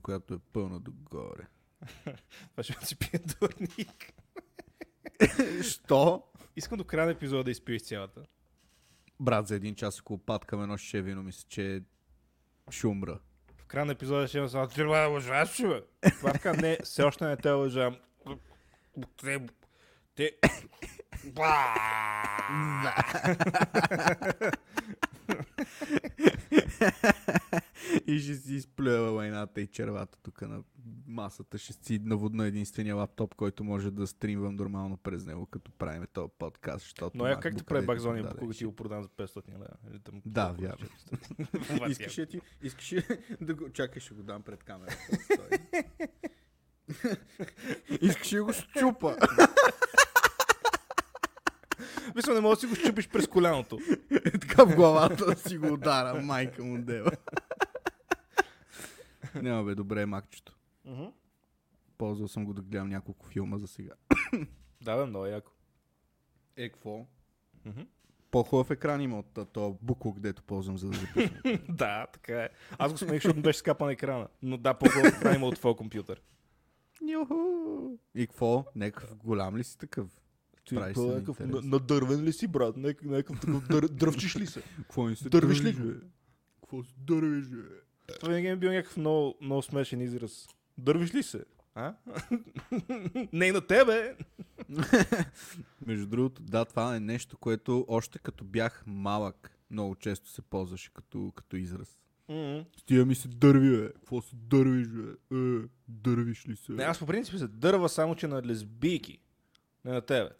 която е пълна догоре. Това ще си пие дурник. Що? Искам до края на епизода да изпиеш цялата. Брат, за един час, ако опаткам едно шише вино, мисля, че ще умра. В края на епизода ще има само, ти ме лъжаш, бе. Така, не, все още не те лъжам. Те, те, Ба! И ще си изплюва войната и червата тук на масата. Ще си наводна единствения лаптоп, който може да стримвам нормално през него, като правим този подкаст. Защото Но я как ти прави бакзония, ще- ти го продам за 500 лева? Там Да, вярно. 400. Искаш ли ти, искаш ли да го... Чакай, ще го дам пред камерата. Искаш ли да го щупа? Мисля, не мога да си го щупиш през коляното. Е, така в главата да си го удара, майка му дева. Няма бе, добре е макчето. Ползвал съм го да гледам няколко филма за сега. Да, бе, много яко. Е, какво? Мгм. По-хубав екран има от този буклук, дето ползвам за да записвам. Да, така е. Аз го смених, защото ми беше скапан екрана. Но да, по-голям екран има от твоя компютър. Юху! И какво? Някакъв голям ли си такъв? Правиш се на интерес. надървен ли си, брат? Някакъв такъв дър, дръвчиш ли се? Какво ни се Дървиш ли бе? Какво се дървиш, бе? Това винаги е бил някакъв много, много смешен израз. Дървиш ли се? А? Не и на тебе! Между другото, да, това е нещо, което още като бях малък, много често се ползваше като, като израз. М. Стига ми се дърви, бе. Какво се дървиш, бе? Е, дървиш ли се? Не, аз по принцип се дърва само, че на лесбийки. Не на тебе.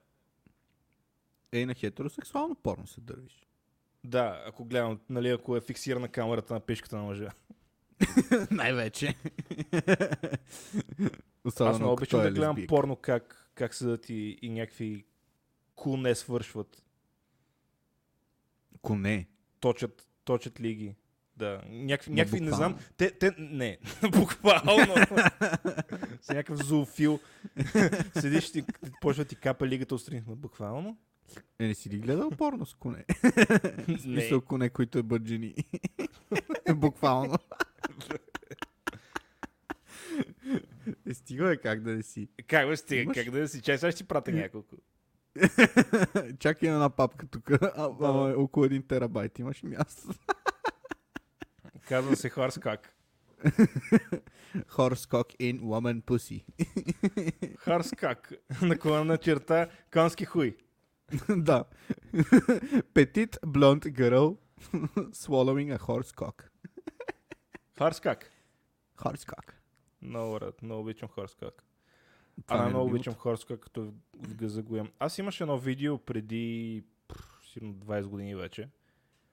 Ей, на хетеросексуално порно се дървиш. Да, ако гледам, нали, ако е фиксирана камерата на пишката на мъжа. Най-вече. Особено Аз много обичам той да е гледам лесбийка. порно как, как седат и, и някакви куне свършват. Коне. Точат, точат лиги. Да, някакви, някакви не знам, те, те, не, буквално. С някакъв зоофил. Седиш и ти, почва ти капа лигата. Ма Буквално? Е, не си ли гледал порно с коне? В Не. смисъл коне, които е бъд жени. Буквално. е, стига е как да не си. Как бе стига, Имаш- как да си? Чай, сега ще ти пратя няколко. Чакай на една папка тук. А, е около един терабайт имаш място. Казва се. Horse cock in woman pussy. Харскак. Наклона черта конски хуй. да. Petit blonde girl swallowing a horse cock. Харскак. Horse cock. Много рад, много обичам Хорскак. Това А, е много любимото. обичам Хорскак, като в- гъза го ям. Аз имаше едно видео преди сигурно 20 години вече.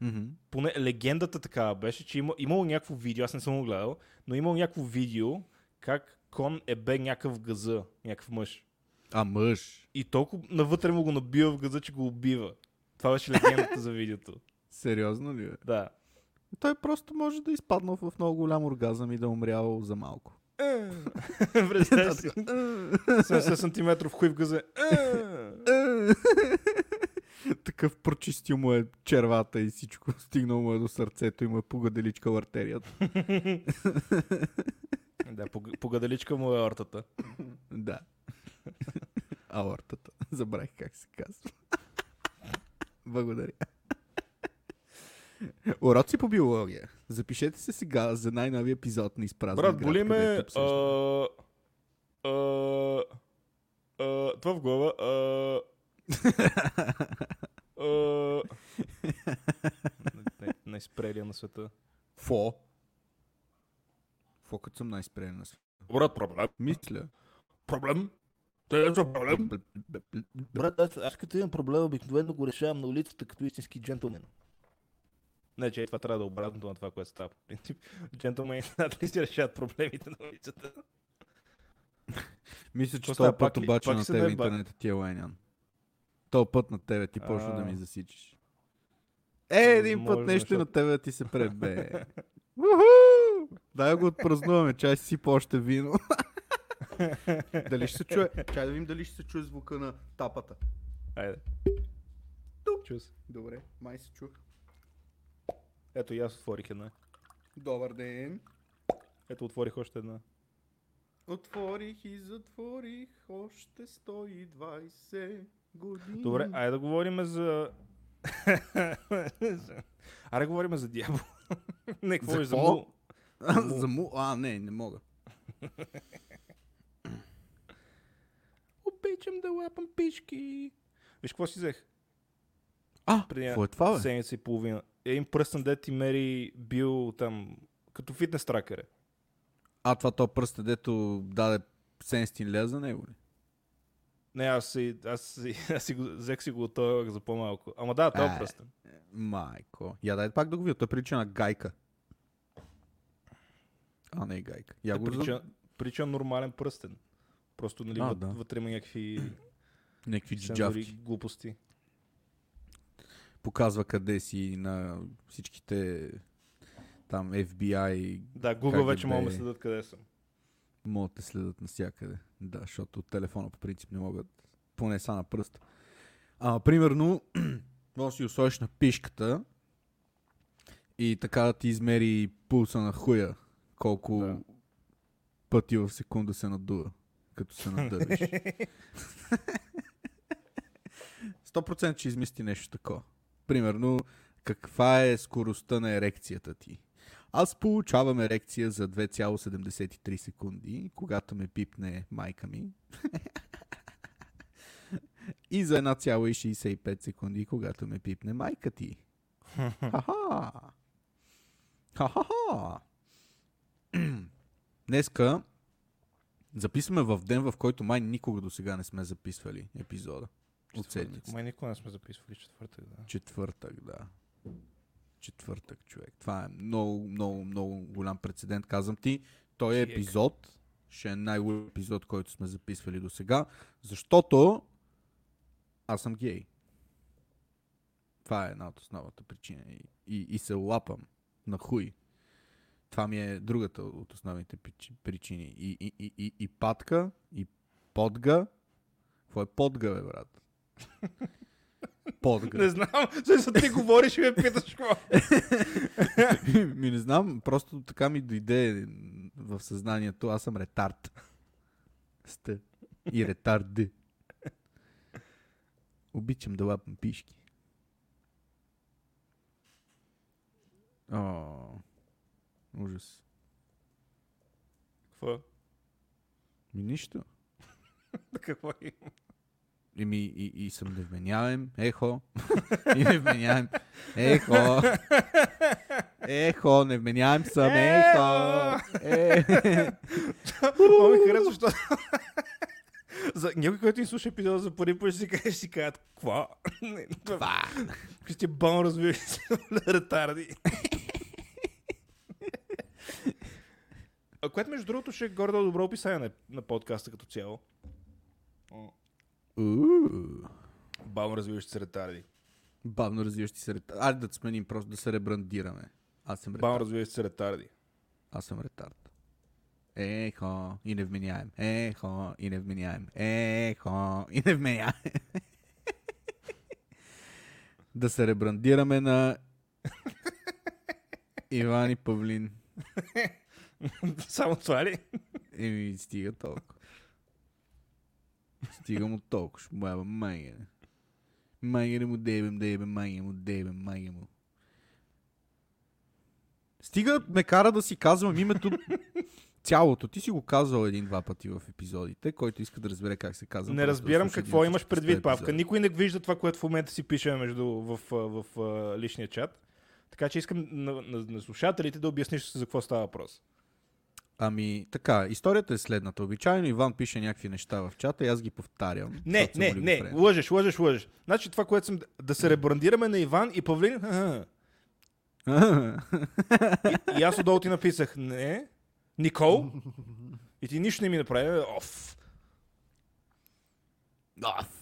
Мгм. Поне легендата такава беше, че има, имало някакво видео, аз не съм го гледал, но имало някакво видео как кон е бе някакъв в гъза, някакъв мъж. А мъж. И толкова навътре му го набива в гъза, че го убива. Това беше легендата за видеото. Сериозно ли е? Да. Той просто може да е изпаднал в много голям оргазъм и да е умрял за малко. Представя си. 70 сантиметров хуй в гъза. Такъв прочистил му е червата и всичко. Стигнал му е до сърцето и му е погаделичка артерията. да, пог- погаделичка му е ортата. Да. Аортата. Забравих как се казва. Благодаря. Уроци по биология. Запишете се сега за най-нови епизод на Изпразнен Брат, град, боли ме... А, а, а, това в глава. А, а, най- най-спрелия на света. Фо? Фо като съм най-спрен на света. Брат, проблем. Мисля. Проблем. Те е проблем. Брат, аз, аз като имам проблем, обикновено го решавам на улицата като истински джентлмен. Не, че това трябва да е обратното на това, което става. по принцип. Джентлмени ли си решават проблемите на улицата? Мисля, че този път обаче на тебе интернетът ти е лайнян. Този път на тебе ти почва да ми засичаш. Е, един път нещо на тебе да ти се пребе. Уху! Дай го отпразнуваме, чай си по още вино. дали ще се чуе? Чай да видим дали ще се чуе звука на тапата. Айде. Туп. Чу се. Добре, май се чух. Ето и аз отворих една. Добър ден. Ето, отворих още една. Отворих и затворих още 120 години. Добре, айде да говорим за... айде да говорим за дявол. не, какво За е за. А, За му... А, не, не мога. Обичам да лапам пишки. Виж какво си взех? А, Преди какво е това, бе? седмица и половина. Един пръстен дет ти мери бил там като фитнес тракер. е. А, това то пръст, дето даде 700 лева за него ли? Не, аз си, аз си, аз си взех си го от този за по-малко. Ама да, това е пръстен. Майко. Я дай пак да го видя. Той прилича на гайка. А, не е гайка. Я го прилича, прилича нормален пръстен. Просто, нали, А, да. вътре има някакви Някакви сензори, глупости. Показва къде си на всичките там FBI Да, Google вече КГБ. могат да следят къде съм. могат да следят навсякъде. Да, защото от телефона по принцип не могат. Поне са на пръст. А, примерно, може да си го сложиш на пишката и така да ти измери пулса на хуя. Колко Да. пъти в секунда се надува, като се надъвиш. 100% ще измисли нещо такова. Примерно, каква е скоростта на ерекцията ти? Аз получавам ерекция за 2,73 секунди, когато ме пипне майка ми. И за 1,65 секунди, когато ме пипне майка ти. Ха-ха! Ха-ха-ха! Днеска записваме в ден, в който май никога до сега не сме записвали епизода. От Четвъртък. седмица. Май никога не сме записвали четвъртък, да. Четвъртък, да. Четвъртък, човек. Това е много, много, много голям прецедент. Казвам ти, той е епизод, ще е най-голям епизод, който сме записвали до сега, защото аз съм гей. Това е една от основната причина. И, и, и се лапам на хуй. Това ми е другата от основните причи- причини. И, и, и, и, и патка, и подга. Какво е подга, бе, брат? Подга. Не знам, след ти говориш и ме питаш какво. ми не знам, просто така ми дойде в съзнанието. Аз съм ретард. Сте. И ретард. Обичам да лапам пишки. О, ужас. Какво? Ми нищо. Какво има? Еми, и, и съм невменяем. Ехо. и невменяем. Ехо. Ехо, невменяем съм. Ехо. Е. Много ми харесва, защото... За някой, който ни слуша епизода за първи път, си каже, си какво? Това. Ще ти бам развиваш се ретарди. А което между другото ще е горе добро описание на, на подкаста като цяло. Бавно развиващи се ретарди. Бавно развиващи се ретард. Айде да сменим просто да се ребрандираме. Аз съм Бавно ретард. развиващи се ретарди. Аз съм ретард. Ехо, и не вменяем. Ехо, и не вменяем. Ехо, и не вменяем. да се ребрандираме на Иван и Павлин. Само това ли? Еми, стига толкова. Стига му толкова. Баба майга. Майга му дебем, дебем, майга му дебем, майга му. Стига ме кара да си казвам името цялото. Ти си го казвал един-два пъти в епизодите, който иска да разбере как се казва. Не разбирам какво имаш предвид, Павка. Никой не вижда това, което в момента си пишем между, в, в, в, в личния чат. Така че искам на, на, на слушателите да обясниш за какво става въпрос. Ами, така, историята е следната. Обичайно Иван пише някакви неща в чата и аз ги повтарям. Не, не, не, олигофрен. лъжеш, лъжеш, лъжеш. Значи това, което съм... Да се ребрандираме на Иван и Павлин... И, и аз отдолу ти написах, не, Никол. И ти нищо не ми направи. Оф. Ако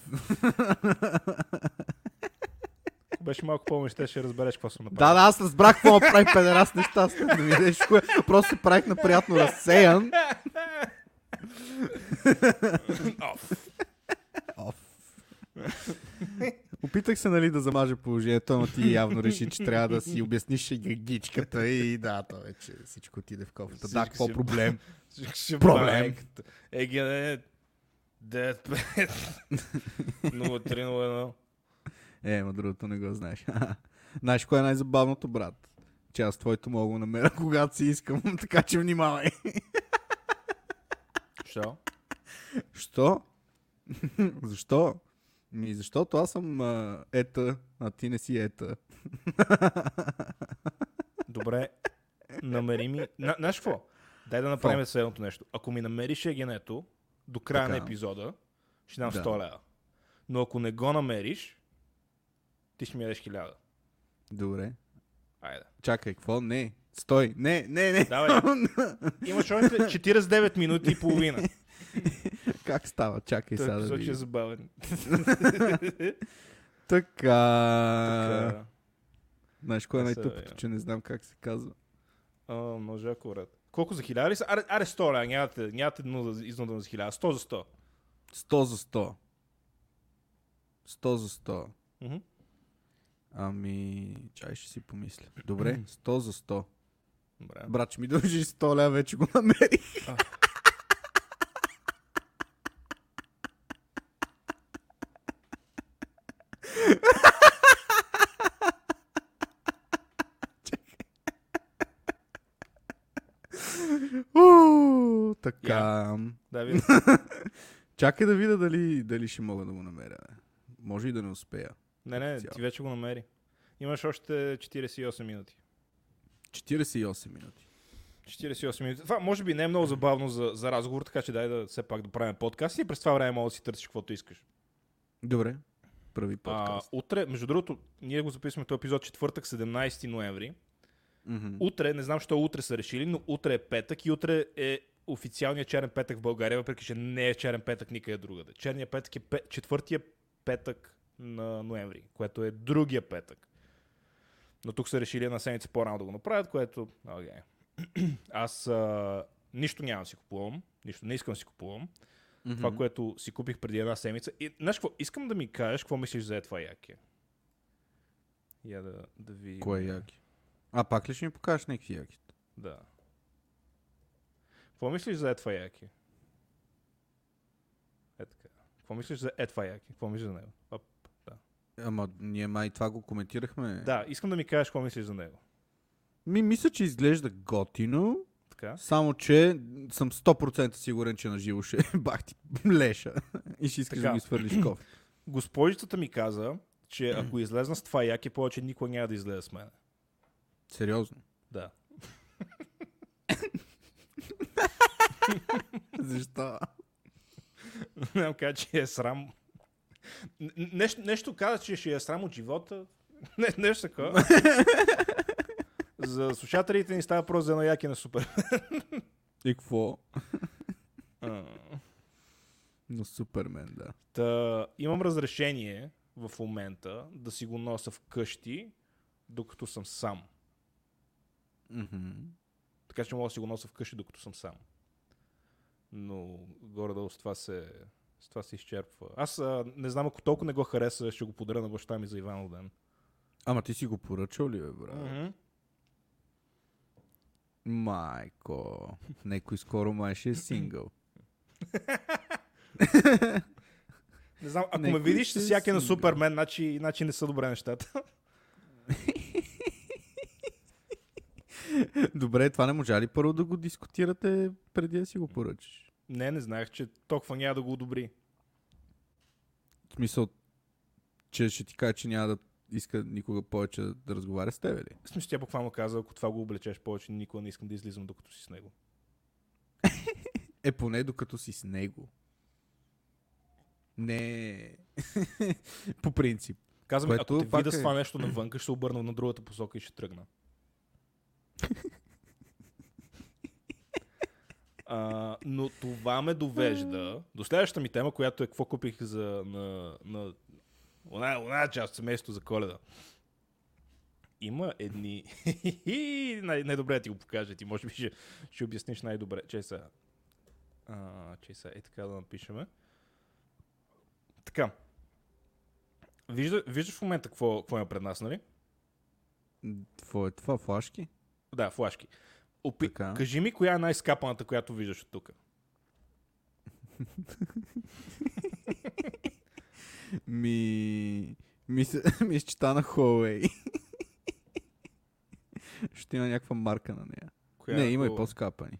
беше малко по-мечте, ще разбереш какво съм направил. Да, да, аз разбрах какво прави педерас нещастен. Да видиш кое. Просто се правих на приятно разсеян. Оф. Оф. Опитах се, нали, да замажа положението, но ти явно реши, че трябва да си обясниш гигичката и да, то вече всичко отиде в кофата. Да, какво проблем? Ще Проблем. ЕГН 95 0301. Е, ма другото не го знаеш. Знаеш кое е най-забавното, брат? Че аз твоето мога да го намеря, когато си искам, така че внимавай. Що? Що? Защо? Ми, защото аз съм а, ета, а ти не си ета. Добре, намери ми... На, знаеш какво? Дай да направим следното нещо. Ако ми намериш егенето до края Така. на епизода, ще дам Да. 100 лева. Но ако не го намериш, ти ще ми ядеш 1000. Добре. Айде. Чакай, какво? Не. Стой. Не, не, не. Давай. Имаш още 49 минути и половина. как става? Чакай сега да ще е видим. забавен. Така. Знаеш кое е най-тъпото, че не знам как се казва. А, може ако брат. Колко за 1000 ли са? Аре, аре 100 лева, нямате, нямате нужда изнудвам за 1000. 100 за 100. 100 за 100. 100 за 100. Мгм. Ами, чай ще си помисля. Добре, 100 за 100. Добре. Брат, ще ми дължи 100 ля, вече го намерих. А. Така. Да, ви. Чакай да видя дали, дали ще мога да го намеря. Може и да не успея. Не, не, ти вече го намери. Имаш още 48 минути. 48 минути. 48 минути. Това може би не е много забавно за, за разговор, така че дай да все пак да правим подкаст и през това време мога да си търсиш каквото искаш. Добре. Прави А, подкаст. утре, между другото, ние го записваме този епизод четвъртък, 17 ноември. Мгм. Утре, не знам, що утре са решили, но утре е петък и утре е официалният черен петък в България, въпреки че не е черен петък никъде другаде. Черният петък е пе... четвъртия петък на ноември, което е другия петък. Но тук са решили една седмица по-рано да го направят, което... Okay. Аз а... нищо няма да си купувам, нищо не искам да си купувам. Мгм. Това, което си купих преди една седмица. И знаеш какво? Искам да ми кажеш какво мислиш за е това яки. Я да, да ви... Кое яки? А, пак ли ще ми покажеш някакви яки? Да. Какво мислиш за е това яки? Е така. Какво мислиш за е това яки? Какво мислиш за него? Ама ние май това го коментирахме. да, искам да ми кажеш какво мислиш за него. Ми, мисля, че изглежда готино, Така? само че съм 100% сигурен, че на живо ще бах ти леша и ще искаш Така. да ги свърлиш в кофе. Госпожицата ми каза, че ако излезна с това яки, повече никога няма да излезе с мен. Сериозно. Да. Защо? Не знам че е срам. Нещо, нещо каза, че ще е срам от живота. Не, нещо такова. За слушателите ни става въпрос за едно яки на супер. И какво? Но Супермен, да. Та, имам разрешение в момента да си го нося вкъщи, докато съм сам. Мгм. Така че мога да си го нося вкъщи, докато съм сам. Но горе-долу с това се, с това се изчерпва. Аз а, не знам, ако толкова не го хареса, ще го подаря на баща ми за Иванов ден. Ама ти си го поръчал ли, бе, брат? Майко. Некой скоро май ще е сингъл. Не знам, ако Некой ме видиш ще с е всяка на. Супермен, значи, значи не са добре нещата. Добре, това не можа ли първо да го дискутирате преди да си го поръчаш? Не, не знаех, че толкова няма да го одобри. В смисъл, че ще ти кажа, че няма да иска никога повече да разговаря с тебе ли? В смисъл, тя буквално каза, ако това го облечеш повече, никога не искам да излизам докато си с него. Е, поне докато си с него. Не. По принцип. Казвам, Което ако те видя с е- това нещо навънка, ще се обърна на другата посока и ще тръгна. А, но това ме довежда до следващата ми тема, която е какво купих за, на, на она, она част от семейството за коледа. Има едни... най- най-добре ти го покажа. Ти може би ще, ще обясниш най-добре. Че са... А, че са... Е така да напишеме. Така. Вижда, виждаш в момента какво, какво има пред нас, нали? Какво е това? Флашки? Да, флашки. Опи... Така. Кажи ми коя е най-скапаната, която виждаш от тук. Ми... Мисля, мисля че та на Huawei. Ще има някаква марка на нея. Коя не, е има и хубава? по-скапани.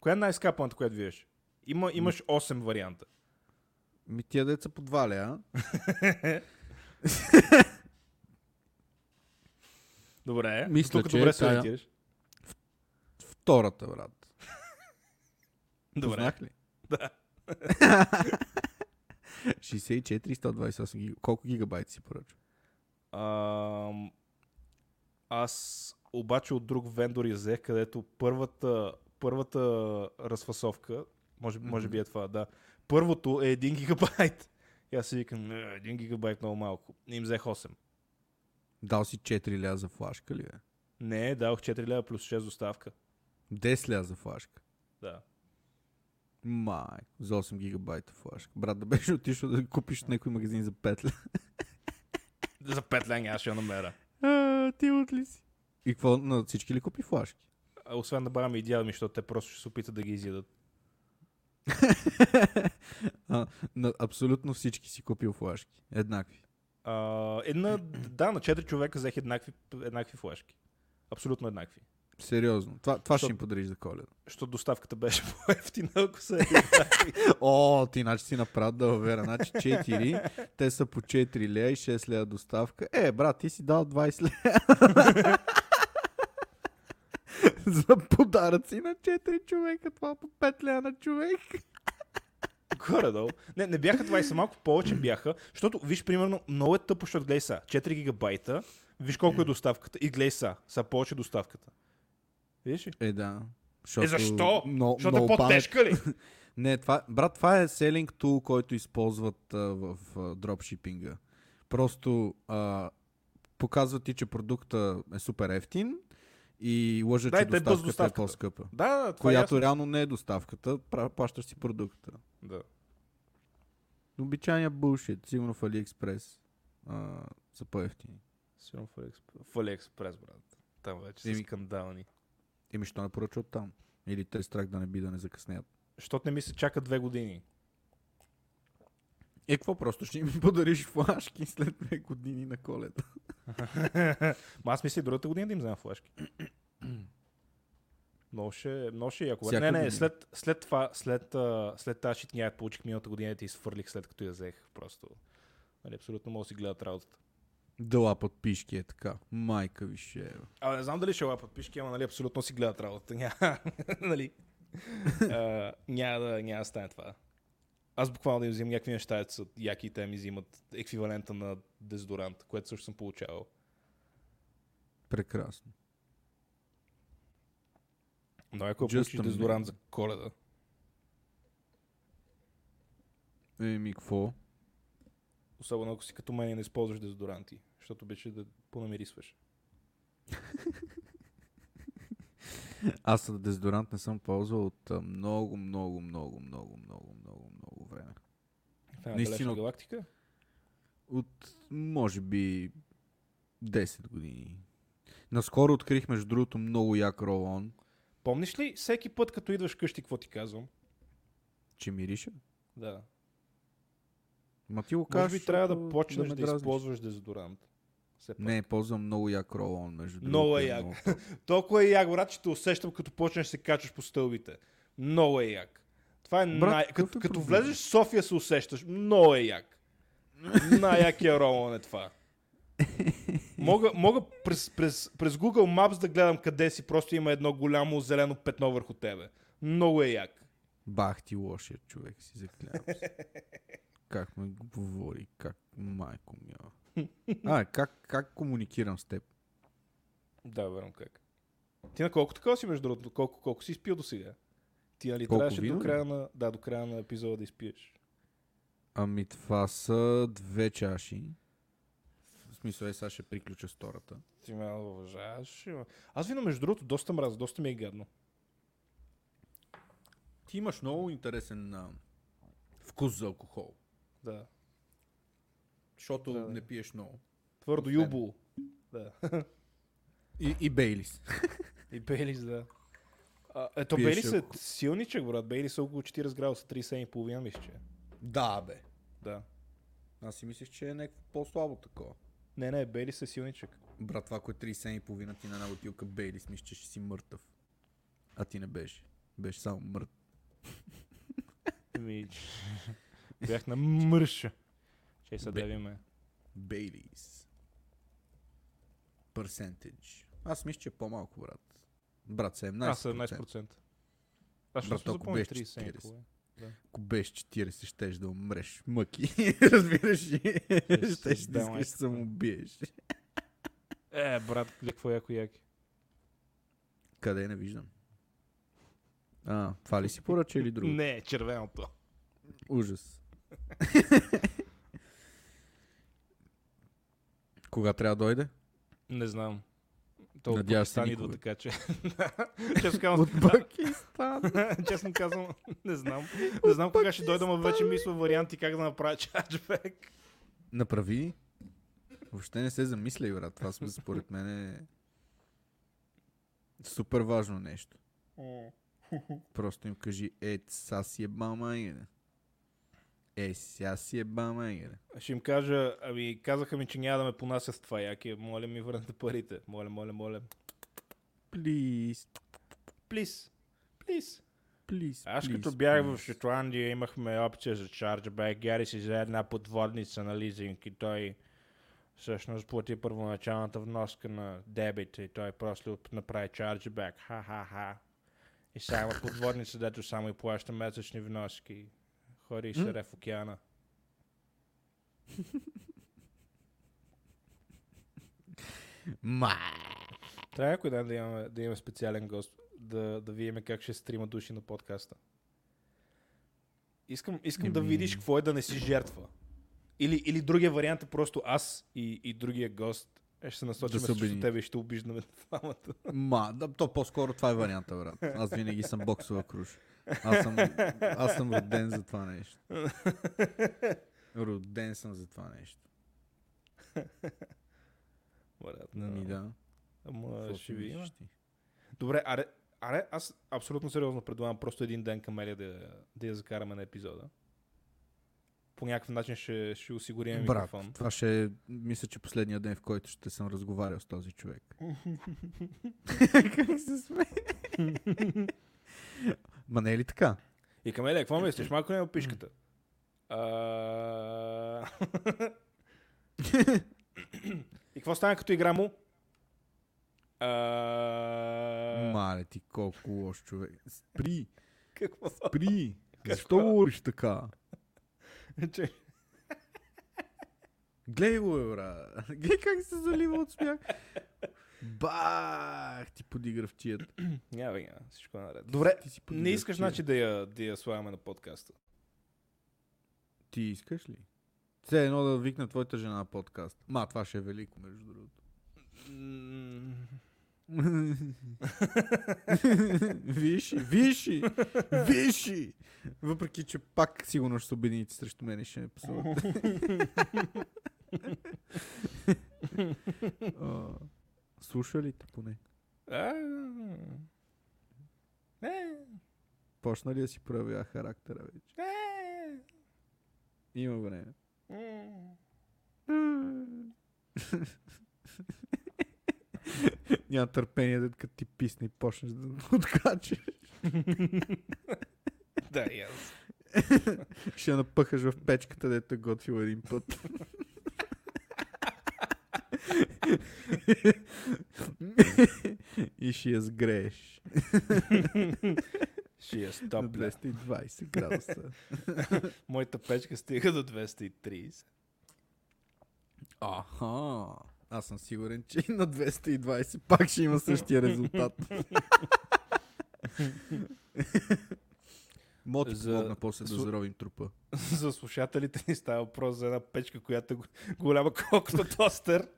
Коя е най-скапаната, която виждаш? Има, имаш 8 варианта. Ми тия деца по два лея. Добре. Мисля, тук че добре е се тая- ориентираш. Втората, брат. Добре. Познах ли? Да. 64 128 гига. Колко гигабайт си поръчва? Аз обаче от друг вендор я взех, където първата, първата разфасовка, може, може би е това, да. Първото е 1 гигабайт. И аз си викам, «Не, 1 гигабайт много малко. И им взех 8. Дал си 4 ля за флашка ли е? Не, дадох 4 лева плюс 6 доставка. 10 ля за флашка. Да. Май, за 8 гигабайта флашка. Брат, да беше отишъл да купиш някой магазин за 5 ля. За 5 лева аз ще я намеря. А, ти от ли си? И какво, на всички ли купи флашки? А, Освен на баба ми и дядо ми, защото те просто ще се опитат да ги изядат. а, на абсолютно всички си купил флашки. Еднакви. А, една, да, на 4 човека взех еднакви, еднакви флешки. Абсолютно еднакви. Сериозно. Това, това ще Що- им подариш за коледа. Защото доставката беше по-ефтина, ако са еднакви. О, ти иначе си направил да вера. Значи 4, те са по 4 лея и 6 лея доставка. Е, брат, ти си дал 20 лея. За подаръци на 4 човека, това по 5 лея на човек. Горе-долу. Не, не бяха 20, малко повече бяха, защото, виж, примерно, много е тъпо, защото гледай са, 4 гигабайта, виж колко е доставката и гледай са, са повече доставката. Видиш ли? Е, да. Защото Е, защо? Много, Защото е по-тежка ли? Не, това, брат, това е селинг тул, който използват а, в а, дропшипинга. Просто а, показват ти, че продукта е супер ефтин и лъжат, Да, че доставката, доставката. е по-скъпа. Да, да, това е Която ясно. реално не е доставката, плащаш си продукта. Да. Обичайния булшит, сигурно в AliExpress а, са по-ефтини. Сигурно в Алиекспрес, в Алиекспрес, брат. Там вече са Еми. скандални. Еми, що не поръча от там? Или те страх да не би да не закъснеят. Защото не ми се чака две години. Е, какво просто ще им подариш флашки след две години на коледа? Ма аз мисля другата година да им взема флешки. Много ще, много ще е яко. Всяка Не, не, година. след, след това, след, а, след тази шитня, получих миналата година и ти изфърлих след като я взех. Просто. Нали, абсолютно мога да си гледат работата. Да лапат пишки е така. Майка ви ще е. Абе, не знам дали ще лапат пишки, ама нали, абсолютно си гледат работата. Няма, нали, а, няма, да, няма да стане това. Аз буквално да им взимам някакви неща, са яки и те ми взимат еквивалента на дезодорант, което също съм получавал. Прекрасно. Но ако Just получиш дезодорант за коледа, Еми, какво? особено ако си като мен и не използваш дезодоранти, защото обичаш да понамирисваш. Аз дезодорант не съм ползвал от много, много, много, много, много, много, много време. В една Наистина. галактика. От, може би, 10 години. Наскоро открих, между другото, много як ролон, Помниш ли всеки път, като идваш къщи, какво ти казвам? че мирише. Да. Ма ти го Може кажеш, би трябва да почнеш да, дразниш. използваш дезодорант. Все пак. Не, ползвам много як ролон, между другото. Много е як. много- Толкова е як, брат, че те усещам, като почнеш се качваш по стълбите. Много е як. Това е Брат, най... Като, е като влезеш в София се усещаш. Много е як. Най-якия ролон е това. Мога, мога през, през, през Google Maps да гледам къде си, просто има едно голямо зелено петно върху тебе. Много е як. Бах ти лошия човек си, заклявам се. как ме говори, как майко ми. А, как, как комуникирам с теб? Да, верно как. Ти на колко такова си, между другото? Колко, колко си изпил до сега? Ти нали Колко трябваше вино до края, на, да, до края на епизода да изпиеш? Ами това са две чаши. В смисъл е, сега ще приключа с втората. Ти ме уважаваш. Аз вино, между другото, доста мразя, доста ми е гадно. Ти имаш много интересен а, вкус за алкохол. Да. Защото Да, да. не пиеш много. Твърдо юбо. Да. И, и Бейлис. И Бейлис, да. А, ето Пиеш Бейлис е ако- силничък, брат. Бейлис е около 40 градуса, 37,5 мисля, че. е. да, бе. Да. Аз си мислех, че е някакво по-слабо такова. Не, не, Бейлис е силничък. Брат, това, ако е 37,5 ти на една бутилка Бейлис, мисля, че ще си мъртъв. А ти не беше. Беше само мъртъв. Ми, бях на мърша. Че се давиме. Бейлис. Percentage. Аз мисля, че е по-малко, брат. Брат, 17%. А, 17%. Аз ще Брат, ако беше 37. 40. Да. Ако беше 40, щеш да умреш. Мъки. Разбираш ли? Ще Щеш да искаш да самоубиеш. Е, брат, какво яко яки. Къде не виждам. А, това ли си поръча или друго? Не, червеното. Ужас. Кога трябва да дойде? Не знам. То от Пакистан идва, така че... Честно казвам, От Пакистан. честно казвам, не знам. Не знам кога ще дойда, но вече мисля варианти как да направя чарджбек. Направи. Въобще не се замисляй, брат. Това сме, според мен е супер важно нещо. Просто им кажи, е, са си е бамайгене. Е, сега си е бамайгене. Ще им кажа, ами казаха ми, че няма да ме понасят с това яки. Моля ми върнете парите. Моля, моля, моля. Плиз, Плиз. Плиз. плиз, Аз като бях в Шотландия имахме опция за чарджбек. Гари си взе една подводница на лизинг и той всъщност плати първоначалната вноска на дебит и той просто направи чарджбек. Ха-ха-ха. И има подводница, дето само и плаща месечни вноски. Ходи и в океана. Ма. Трябва някой ден да имаме, да имаме специален гост, да, да видим как ще стрима души на подкаста. Искам, искам да Еми. видиш какво е да не си жертва. Или, или другия вариант е просто аз и, и другия гост е, ще се насочим Да срещу тебе и ще обиждаме двамата. Ма, да, то по-скоро това е варианта, брат. Аз винаги съм боксова круш. Аз съм, аз съм роден за това нещо. Роден съм за това нещо. Брат, Ми да. Ама ще видим. Добре, аре, аре, аз абсолютно сериозно предлагам просто един ден Камелия да, да я закараме на епизода. По някакъв начин ще, ще осигурим Брат, микрофон. това ще е, мисля, че последния ден, в който ще съм разговарял с този човек. как се сме? Ма не е ли така? И Камелия, какво мислиш? Малко не е пишката. А... И какво стана като игра му? А... Мале ти, колко лош човек. Спри, Какво? спри. Защо говориш така? Че- Гледай го, бе, брат. Гледай как се залива от смях. Бах, ти подигра в. Няма, бе, няма. Всичко е наред. Добре, Ти си не искаш, значи, да я, да я слагаме на подкаста. Ти искаш ли? Все едно да викна твоята жена на подкаст. Ма, това ще е велико, между другото. Виши, виши, виши! Въпреки, че пак сигурно ще се обедините срещу мен и ще ме псуват. А, Слуша ли те поне? а, е, Почна ли да си проявява характера вече? е, Има време. Няма търпение, дед като ти писне и почнеш да откачаш. Да, аз. Ще напъхаш в печката, дето е готвил един път. И ще я сгрееш Ще я на стопля. 220 градуса. Моята печка стига до 230. Аха. Аз съм сигурен, че на 220 пак ще има същия резултат. Мога ти За- помогна после да заровим трупа. За слушателите ни става въпрос за една печка, която е голяма колкото тостер.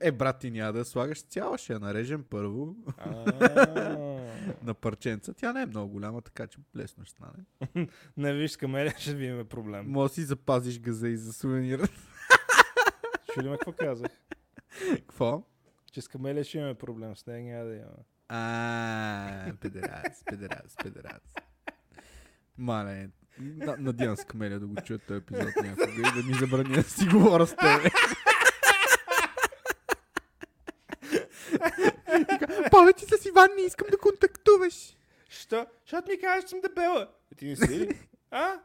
Е, брат, ти няма да слагаш цяла, ще я нарежем първо. На парченца. Тя не е много голяма, така че лесно ще стане. Не виж, с камелия ще ви имаме проблем. Може си запазиш газа и за сувенир. Чули ме какво казах? Какво? Че с камелия ще имаме проблем, с нея няма да имаме. А, педерас, педерас, педерас. Мале, на- надявам се Камелия да го чуят този епизод някога и да ми забрани да си говоря с тебе. Повече с Иван не искам да контактуваш. Що? Защото ми кажеш, че съм дебела. Е, Ти не си ли? А?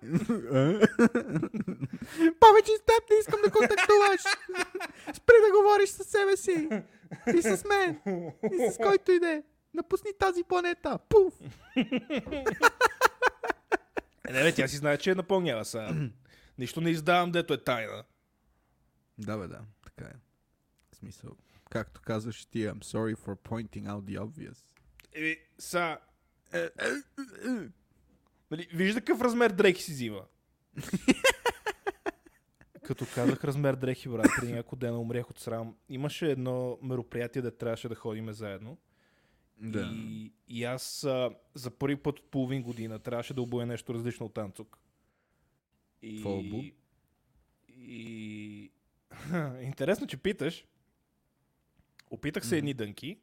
Повече с теб не искам да контактуваш. Спри да говориш със себе си. И с мен. И с който иде. Напусни тази планета. Пуф. Е, не, бе, тя си знае, че е напълнява сега. Нищо не издавам, дето е тайна. Да, бе, да. Така е. В смисъл. Както казваш ти, I'm sorry for pointing out the obvious. Еми, са... Нали, вижда какъв размер дрехи си взима. Като казах размер дрехи, брат, преди няколко дена умрях от срам. Имаше едно мероприятие, да трябваше да ходим заедно. Да. И, и аз а, за първи път от половин година трябваше да обуя нещо различно от танцук. И... Какво обу? И... Интересно, че питаш. Опитах се Мгм. едни дънки.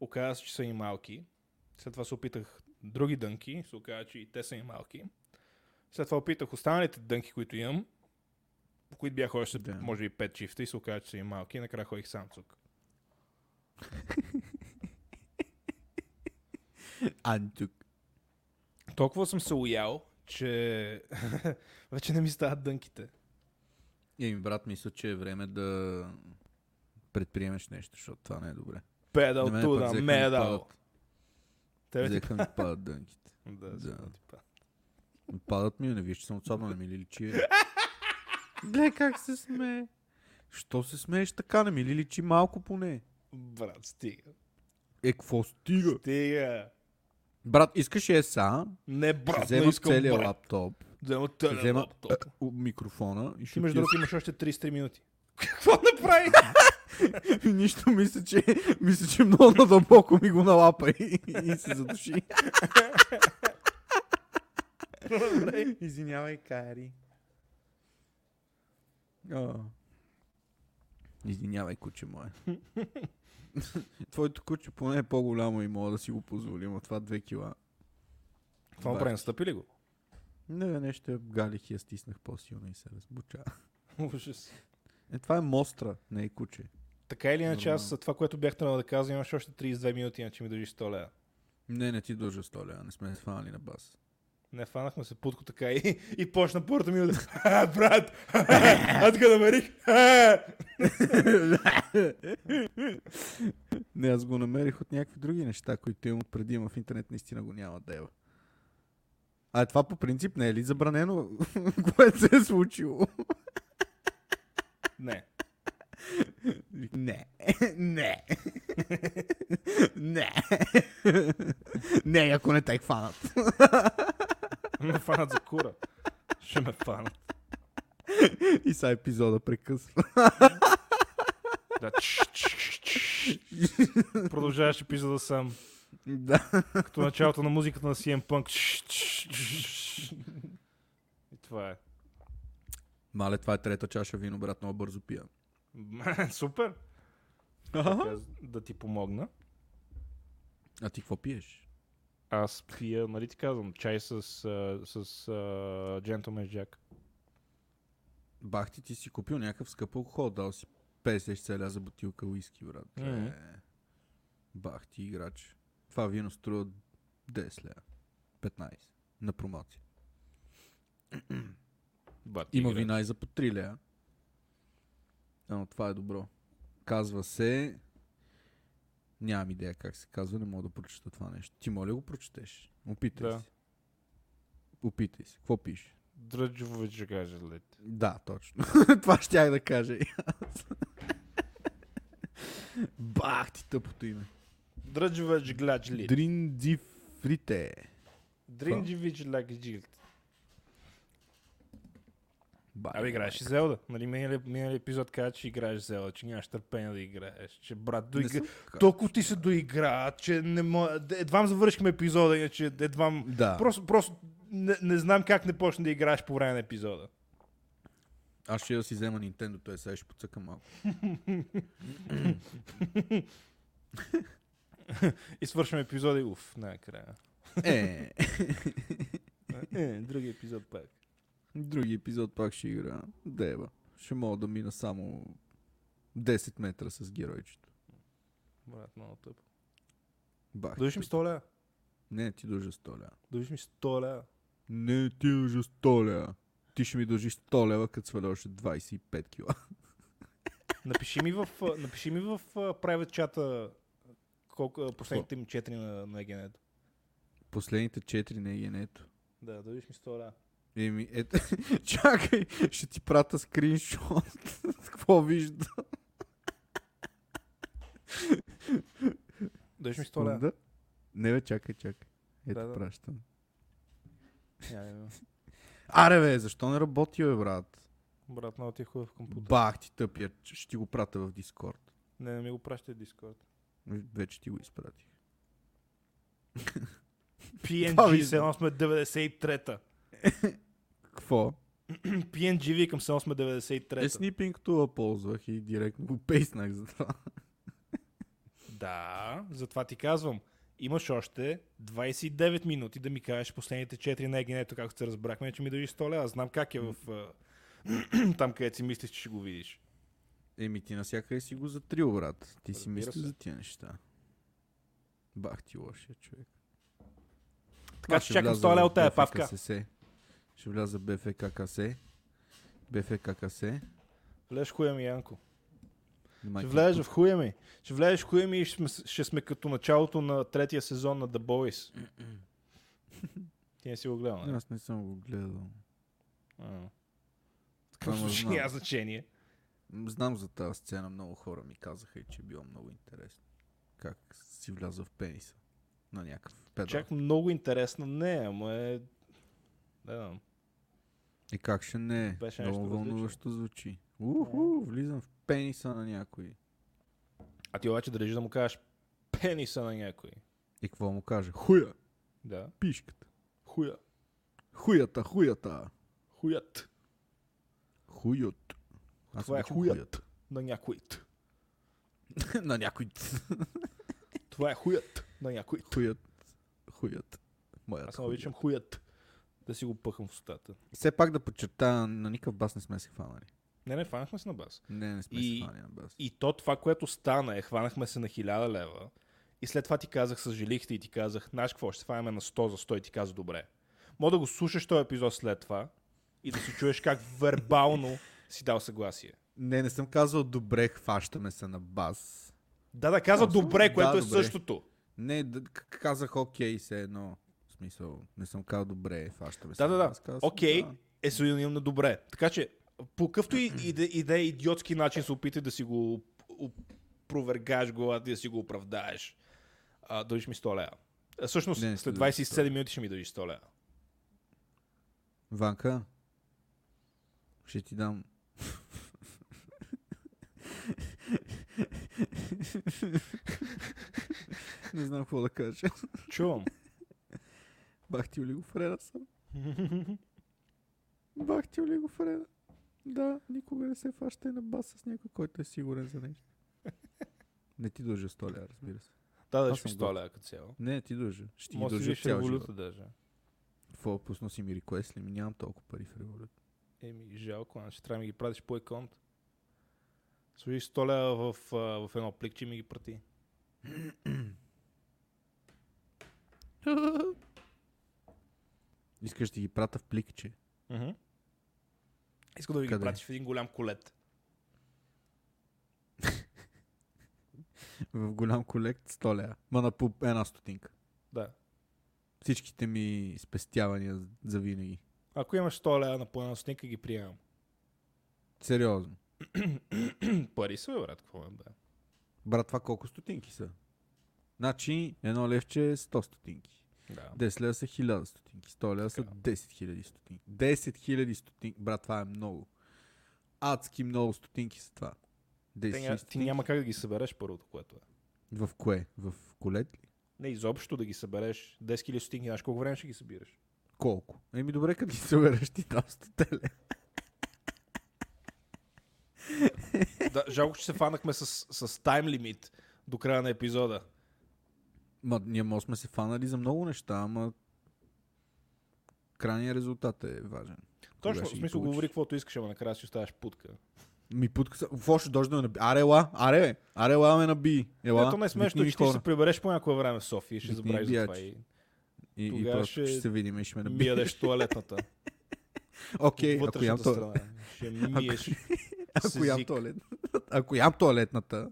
Оказа се, че са и малки. След това се опитах други дънки. Се оказа, че и те са и малки. След това опитах останалите дънки, които имам, по които бяха още, Да. може би, 5 чифта и се оказа, че са и малки. И накрая ходих самцук. Антюк. Толкова съм се уял, че вече не ми стават дънките. Еми, брат, мисля, че е време да предприемеш нещо, защото това не е добре. Педал ми медал. Тебе ти... Взеха ми падат дънките. Да, Да. ти падат. Падат ми, не виж, че съм отслабнал, не ми ли личи. е? Гледай как се смее. Що се смееш така, не ми ли личи малко поне? Брат, стига. Е, какво стига? Стига. Брат, искаш ли ЕСА? Не, брат, не взема искам, целия брат. лаптоп, Взема ще целия взема лаптоп. а, микрофона и Ти между другото имаш още 33 минути. Какво направи? Нищо, мисля, че, мисля, че много надълбоко ми го налапа и, и се задуши. Извинявай, Кари. Извинявай, куче мое. Твоето куче поне е по-голямо и мога да си го позволим, а това 2 кила. Това му Бах. прави, настъпи ли го? Не, нещо галих и я стиснах по-силно и се разбуча. Ужас. Е, това е мостра, не е куче. Така или иначе, аз това, което бях трябвало да казвам, имаш още 32 минути, иначе ми дължи 100 лева. Не, не ти дължа 100 лева, не сме сванали на бас. Не фанахме се путко така и, и почна първата минута. А, брат! Аз го намерих! Не, аз го намерих от някакви други неща, които имам преди, ама в интернет наистина го няма е. А това по принцип не е ли забранено, което се е случило? Не. Не. Не. Не. Не, ако не те хванат. Ме фанат за кура. Ще ме фанат. И са епизода прекъсва. Да. чш, чш, чш. Продължаваш епизода сам. да. Като началото на музиката на CM Punk. И това е. Мале, това е трета чаша вино, брат, много бързо пия. Супер. Така, да ти помогна. А ти какво пиеш? Аз пия, нали ти казвам, чай с, с а, Gentleman's Jack. Бах ти, си купил някакъв скъп алкохол, дал си 50 целя за бутилка уиски, брат. Е, бах ти, играч. Това вино струва 10 лева. 15. На промоция. Бати Има играч. вина и за по 3 лева. Но това е добро. Казва се... Нямам идея как се казва, не мога да прочета това нещо. Ти моля го прочетеш. Опитай Да. си. Опитай си. Какво пише? Дръджович ще каже лед. Да, точно. Това щях да кажа и аз. Бах ти тъпото име. Дръджович гляч лид. Дриндифрите. Дринджевич жилт. Ба, Абе, играеш и Зелда. Нали, минали, минали епизод каза, че играеш Зелда, че нямаш търпение да играеш. Че брат, Не доигра... съм толкова ти се доигра, че не мога... Едва завършихме епизода, иначе едва... Да. Просто, просто не, не знам как не почна да играеш по време на епизода. Аз ще я си взема Nintendo, той сега ще поцъка малко. И свършваме епизода и уф, накрая. Е, Е, други епизод пак. Други епизод пак ще игра. Дева. Ще мога да мина само 10 метра с геройчето. Брат, много тъпо. Бах. Дължиш ми 100 лева. Не, ти дължа 100 лева. Дължиш ми 100 лева. Не, ти дължа 100 лева. Ти ще ми дължиш 100 лева, като сваля още 25 кила. Напиши ми в, напиши ми в private чата колко последните ми 4 на, на генето. Последните 4 не е генето. Да, дължиш ми 100 лева. Еми, ето, чакай, ще ти прата скриншот. Какво вижда? Дължиш ми 100 лева. Не бе, чакай, чакай. Ето Да, да. пращам. Аре бе, защо не работи бе, брат? Брат, много ти е хубав компютър. Бах ти тъпия, ще ти го пратя в Дискорд. Не, не ми го пращай в Discord. Вече ти го изпратих. PNG, ви- се едно сме 93-та. Какво? PNG викам се едно сме Е, 93-та. снипинг това ползвах и директно го пейснах за това. Да, затова ти казвам. Имаш още 29 минути да ми кажеш последните 4 на егенето, както се разбрахме, че ми дължи 100 лева. Знам как е в... там, където си мислиш, че ще го видиш. Еми ти навсякъде си го затрил, брат. Ти си Разбира мисли се. за тия неща. Бах ти лошия човек. Така че ще чакам вляза 100 лева от тая павка. BFKSS. Ще вляза БФККС. БФККС. Влезеш хуя ми, Янко. Ще влезеш в хуя ми. Ще влезеш в хуя ми и ще сме, ще сме като началото на третия сезон на The Boys. Ти не си го гледал, не? Аз не съм го гледал. А. Какво няма значение? Знам за тази сцена, много хора ми казаха и че е било много интересно. Как си вляза в пениса на някакъв педал. Чак много интересно. Не, ама е... Не знам. И как ще не е? Беше Много вълнуващо звучи. Уху, влизам в пениса на някой. А ти обаче държиш да му кажеш пениса на някой. И какво му каже? Хуя, Да. пишката. Хуя. Хуята, хуята. Хуят. Хуйот. Аз Това е обичам хуят. На някой. хуят. на някой. Това е хуят на някой. Хуят. Хуят. Моят Аз обичам хуят. Да си го пъхам в устата. Все пак да подчертая, на никакъв бас не сме се хванали. Не, не, фанахме се на бас. Не, не сме И- се хванали на бас. И то това, което стана е, хванахме се на 1000 лева. И след това ти казах, съжалихте и ти казах, знаеш какво, ще се хванем на 100 за 100 и ти каза, добре. Мога да го слушаш този епизод след това и да се чуеш как вербално си дал съгласие. Не, не съм казал добре, хващаме се на бас. Да, да, каза добре, което да, е добре. същото. Не, да, казах окей, все едно. Смисъл, не съм казал добре, хващаме се Да, да, да. бас. Казал Окей да. е синоним на добре. Така че, по какъвто и иде, иде идиотски начин се опитай да си го провергаеш главата и да си го оправдаеш. А, дължиш ми 100 лева. Всъщност, Не, след ще дължиш 27 минути ще ми дължиш 100 лева. Ванка, ще ти дам. не знам какво да кажа. Чувам. Бах ти олигофрена съм. Бах ти олигофрена. Да, никога не се фащай на бас с някой, който е сигурен за нещо. Не ти дължа 100 лева, разбира се. Да, да, ще ми съм 100 лева като цяло. Не, ти дължа. Ще ти Може дължа цял революта живот. даже. Какво, пусна си ми реквест ли ми? Нямам толкова пари в револют. Еми, жалко, а ще трябва да ми ги пратиш по еконт. Сложи 100 лева в, в едно пликче и ми ги прати. Искаш да ги прата в пликче. Мгм. Искам да ви ги Къде? пратиш в един голям колет. В голям колект 100 лева. Ма на по една стотинка. Да. Всичките ми спестявания за винаги. Ако имаш 100 лева на по една стотинка, ги приемам. Сериозно. Пари са, бе, брат, какво е, бе? Брат, това колко стотинки са? Значи, едно левче е 100 стотинки. Да. 10 лева са 1000 стотинки, 100 лева са Така. 10 000 стотинки. 10 000 стотинки, брат, това е много. Адски много стотинки са това. 10 Те, 000 ня, ти няма как да ги събереш първото, което е. В кое? В колет ли? Не, изобщо да ги събереш 10 000 стотинки, знаеш колко време ще ги събираш? Колко? Еми добре, като ги събереш ти там 100 лева. да, жалко, че се фанахме с, с тайм лимит до края на епизода. Ма, ние може сме се фанали за много неща, ама крайният резултат е важен. Точно, в смисъл, говори каквото искаш, ама накрая си оставаш путка. Ми путка са... Ще дойде да наби? Аре, ела, аре, бе. аре, ела ме наби. Ела, Ето не е смешно, че ти ще се прибереш по някое време в София и ще забравиш за това и И, и просто ще ще се видим и ще ме наби. ми ядеш туалетната. Окей, ако ям, то... Ще миеш. ако, ям туалетната, ако ям туалетната,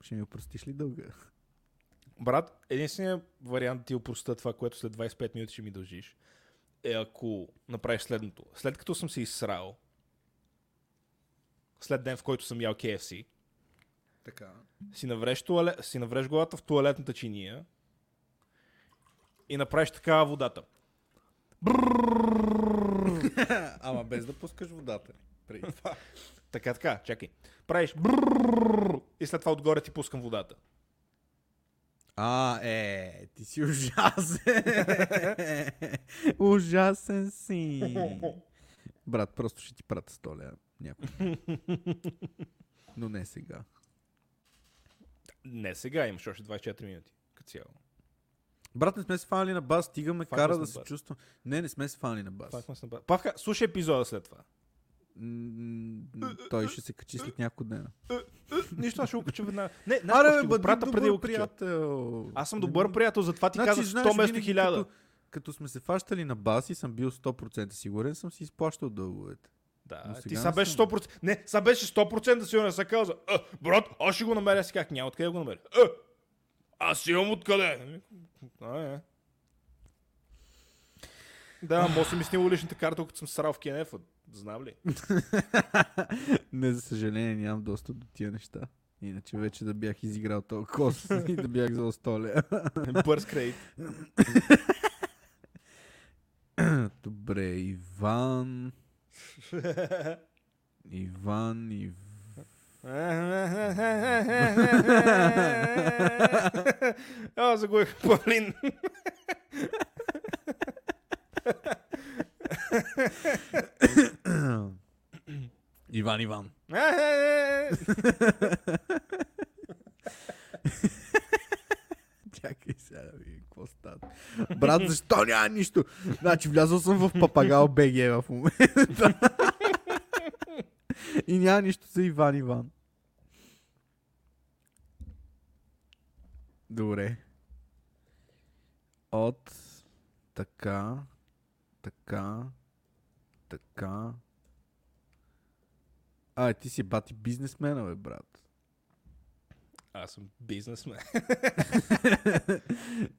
ще ми опростиш ли дълга? Брат, единственият вариант да ти опроста това, което след 25 минути ще ми дължиш, е ако направиш следното. След като съм се изсрал, след ден, в който съм ял KFC, Така. си навреш, туалет, си навреш главата в туалетната чиния и направиш такава водата. Ама без да пускаш водата. Преди това. Така, така, чакай. Правиш и след това отгоре ти пускам водата. А, е, ти си ужасен. ужасен си. Брат, просто ще ти пратя 100 лева. Някой. Но не сега. Не сега, имаш още 24 минути. Като цяло. Брат, не сме се фанали на бас, стига ме кара да се бас. чувствам. Не, не сме се фанали на бас. Пак Павка, слушай епизода след това. М, Той ще се качи след няколко дена. Нищо, аз ще го кача веднага. Не, знаеш Аре, ще го бъди прата преди го кача. приятел. Аз съм Не добър приятел, затова ти казах 100 вместо винаги 1000. Като, като сме се фащали на бас и съм бил 100% сигурен, съм си изплащал дълговете. Да, Но ти сега сега не беше съм. 100%. Не, сега беше 100% сигурен. Сега каза, а, брат, аз ще го намеря. Си как няма откъде го намеря. А, аз имам откъде. А, е. Да, може си ми снимал личната карта, като съм срал в КНФ. Знам ли? Не, за съжаление, нямам достъп до тия неща. Иначе вече да бях изиграл този кос и да бях за 100 лева. Бърз кредит. Добре, Иван. Иван, Ив... А, загубих Павлин. Иван, Иван. Чакай сега да видим какво става. Брат, защо няма нищо? Значи влязъл съм в Папагал БГ в момента. И няма нищо за Иван Иван. Добре. От така, така, така. А, ти си бати бизнесмена, бе, брат. Аз съм бизнесмен.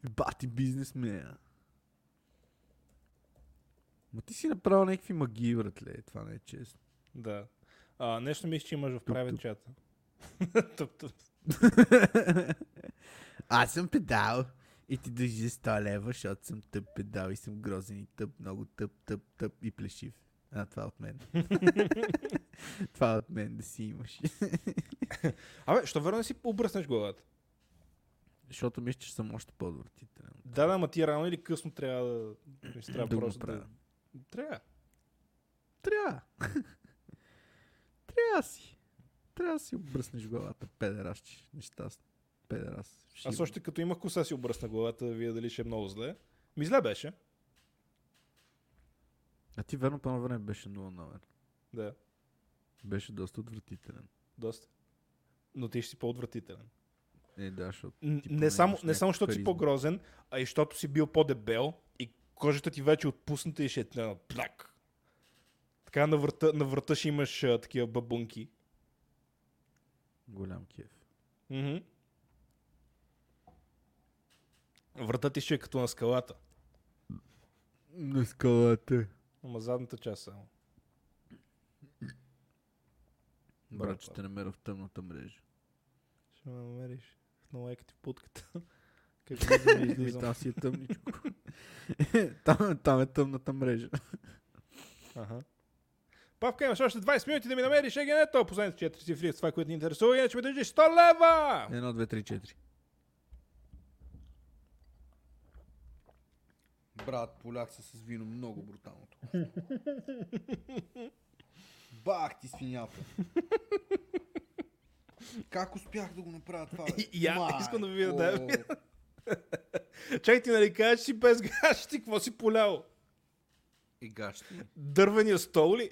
Бати бизнесмена. Ма ти си направил някакви магии, братле. Това не е честно. Да. А, нещо мисля, че имаш в правен чата. Туп, туп. Аз съм педал. И ти държи 100 лева, защото съм тъп педал и съм грозен и тъп, много тъп, тъп, тъп и плешив. А, това е от мен. това е от мен да си имаш. Абе, що не си обръснеш главата? защото мисля, че съм още по-отвратителен. Да, да, ма ти рано или късно трябва да... Трябва Да просто да... Трябва. Трябва. Трябва си. Трябва си обръснеш главата, педерасче. Нещастен. Педерас. Аз още като имах коса си обръсна главата, да видя дали ще е много зле. Ми зле беше. А ти верно по време беше 0 на мен. Да, Беше доста отвратителен. доста. Но ти ще си по-отвратителен. Е, да, защото Н- не само, не само, защото си по-грозен, а и защото си бил по-дебел и кожата ти вече е отпусната и ще е на пляк. Така на врата, на врата ще имаш а, такива бабунки. голям кеф. Мгм. Врата ти ще е като на скалата. На скалата. Ама задната част само. Брат, ще те намеря в тъмната мрежа. Ще ме намериш на лайка ти в путката. Как и Ами, излизам. Си е тъмничко. там, там е тъмната мрежа. Ага. Павка, имаш още 20 минути да ми намериш егенето. Последните 4 цифри с това, което ни интересува, иначе ми държиш 100 лева! Едно, две, три, четири. Брат, поляк се с вино много брутално. Бах ти свинята. Как успях да го направя това? бе? И- и я Майко. искам да ви видя да Чакай ти нали кажеш, си без гаш, ти какво си полял? И гащи? Дървения стол ли?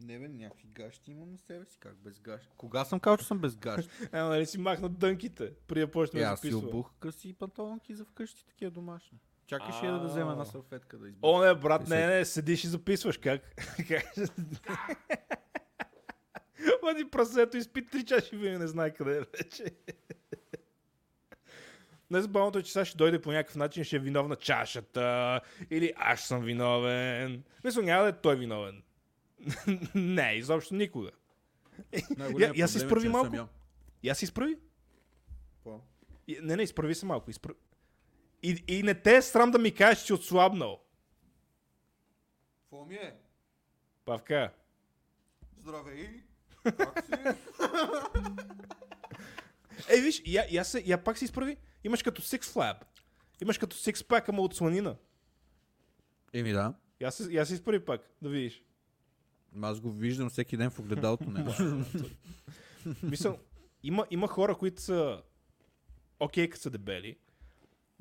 Не бе, някакви гащи имам на себе си. Как без гащи? Кога съм казал, че съм без гащи? Ема нали си махнат дънките, преди да почнем Е, да аз си обух къси панталонки за вкъщи, такива домашни. Чакаш я да взема една салфетка да избавя. О, не, брат, не, не, седиш и записваш, как? Води прасето, изпи три чаши вино, не знае къде е вече. Най-забавното е, че сега ще дойде по някакъв начин, ще е виновна чашата, или аз съм виновен. Мисля, няма да е той виновен. не, изобщо никога. Я- я проблем е, изправи малко. съм ял. И аз се изправи. Не, не, изправи се малко. Изправи... И, и не те е срам да ми кажеш, че си отслабнал. Какво ми е? Павка. Здравей! Как си? Ей, виж, я, я, се, я пак се изправи. Имаш като Six Flap. Имаш като Six Pack, ама от сланина. Еми да. Я се, я се изправи пак, да видиш. Ма Аз го виждам всеки ден в огледалото. Не. Мисъл, има, има хора, които са окей, като са дебели,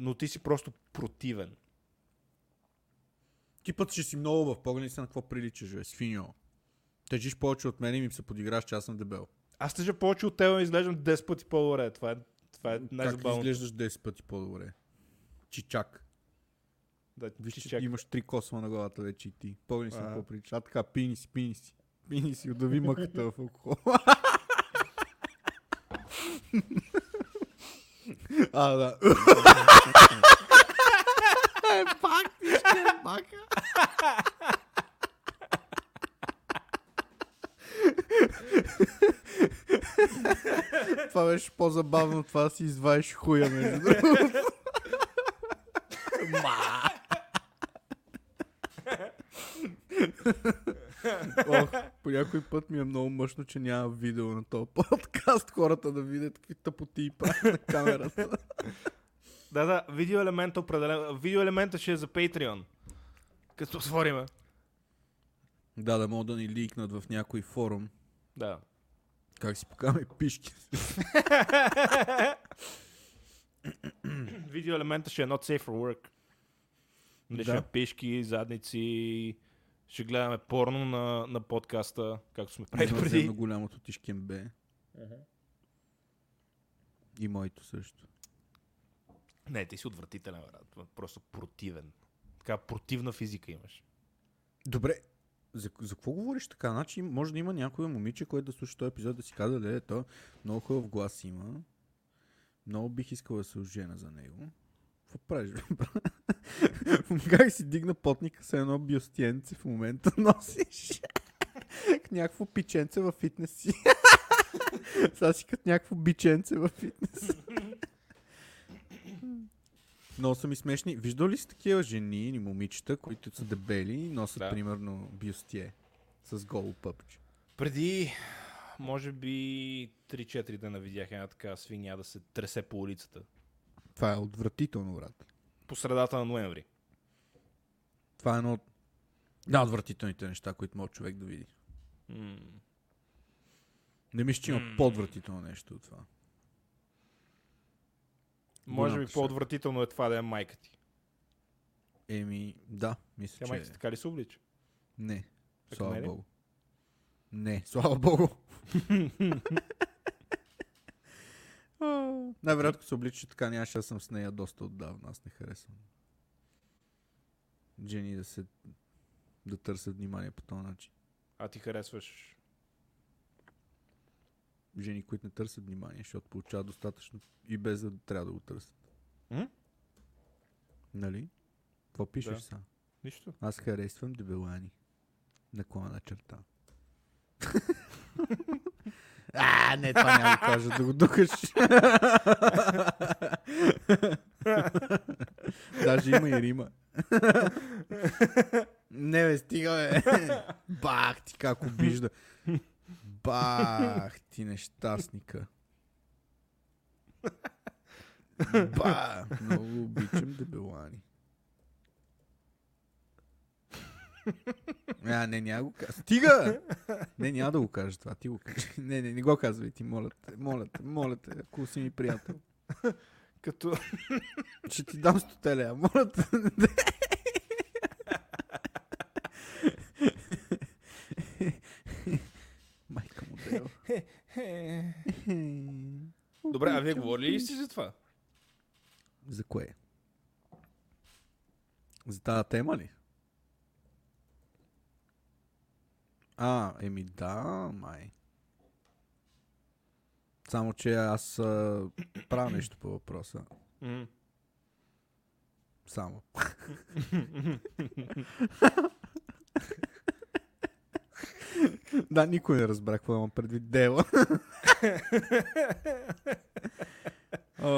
но ти си просто противен. Ти път ще си много в погледи си на какво приличаш, бе, свиньо. Тежиш повече от мен и ми се подиграш, че аз съм дебел. Аз тежа повече от теб и изглеждам 10 пъти по-добре. Това е, това е Как най-забавното. изглеждаш 10 пъти по-добре? Чичак. Да, Виж, че имаш три косма на главата вече и ти. Погледни си какво приличаш. А така, пини си, пини си. Пини си, удави мъката в алкохол. а, да. е, пак ти ще е бака. това беше по-забавно, това си извадиш хуя, между другото. По някой път ми е много мъжно, че няма видео на този подкаст, хората да видят какви тъпоти правят на камерата. Да, да, видеоелемента определен. Видеоелемента ще е за Patreon. Като отвориме. да, да могат да ни ликнат в някой форум. Да. Как си покаме пишки. Видеоелемента ще е not safe for work. Нали, ще Да. е пешки, задници, ще гледаме порно на, на подкаста, както сме правили преди. Извънземно голямото тишкембе. И моето също. Не, ти си отвратителен, брат. Просто противен. Така противна физика имаш. Добре, за, за какво говориш така? Значи може да има някой момиче, което да слуша този епизод да си казва, да, то много хубав глас има. Много бих искал да се ожена за него. Какво правиш, как си дигна потника с едно биостиенце в момента носиш? някакво пиченце във фитнес си. Сега си като някакво биченце във фитнес. Много са ми смешни. Виждал ли си такива жени или момичета, които са дебели и носят Да. примерно бюстие с голо пъпче? Преди, може би, 3-4 дена видях една така свиня да се тресе по улицата. Това е отвратително, брат. По средата на ноември. Това е едно от най-отвратителните неща, които може човек да види. М. Не мисля, че има М. по-отвратително нещо от това. Може би по-отвратително е това да е майка ти. Еми, да, мисля, Тя че... майка ти така ли се облича? Не, Така слава не е ли? богу. Не, слава богу. Най-вероятно, се облича така, нямаше да съм с нея доста отдавна. Аз не харесвам. Жени да се да търсят внимание по този начин. А ти харесваш... Жени, които не търсят внимание, защото получават достатъчно и без да трябва да го търсят. М? Нали? Какво пишеш Да. сега? Нищо. Аз харесвам дебелани. Наклона на черта. А, не, това няма да кажа, да го духаш. Даже има и рима. не, бе, стига, бе. Бах, ти как обижда. Бах, ти нещастника. Ба, много обичам дебелани. А, не, няма го кажа. Стига! Не, няма да го кажа това. Ти го кажи. Не, не, не го казвай ти, моля те. Моля те, моля те, ако си ми приятел. Като... Ще ти дам стотеля, моля те. Майка му дел. Добре, а вие говорили ли сте за това? За кое? За тази тема ли? А, еми да, май. Само, че аз а, правя нещо по въпроса. Само. да, никой не разбра какво имам предвид Дева. О,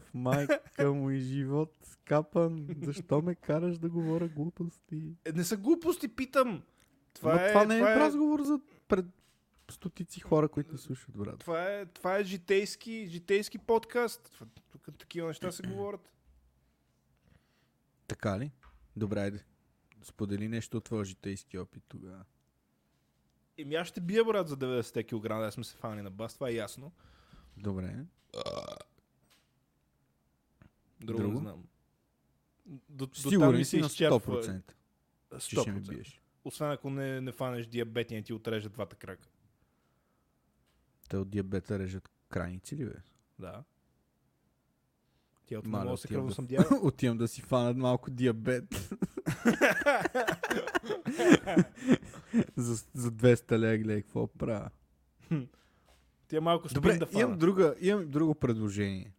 в майка му и живот скапан. Защо ме караш да говоря глупости? Е, не са глупости, питам. Това, Това, е, това не това е е, разговор за пред стотици хора, които слушат, брат. това е, това е житейски, житейски подкаст. Тук такива неща се говорят. Така ли? Добре, айде. Сподели нещо от твоя житейски опит тогава. Еми аз ще бия, брат, за 90 кг, да сме се фани на бас, това е ясно. Добре. Друго, Друго? не знам. До, до Сигурен ми си на изчерпва 100%, че ще 100%. биеш. Освен ако не, не фанеш диабет и не ти отрежат двата крака. Те от диабета режат крайници ли, бе? Да. Ти от Маля, се кръвно да- съм дявол. Отивам да си фанат малко диабет. за, за 200 лея, гледай какво правя. Ти е малко спин Добре, да фана. имам, друга, имам друго предложение.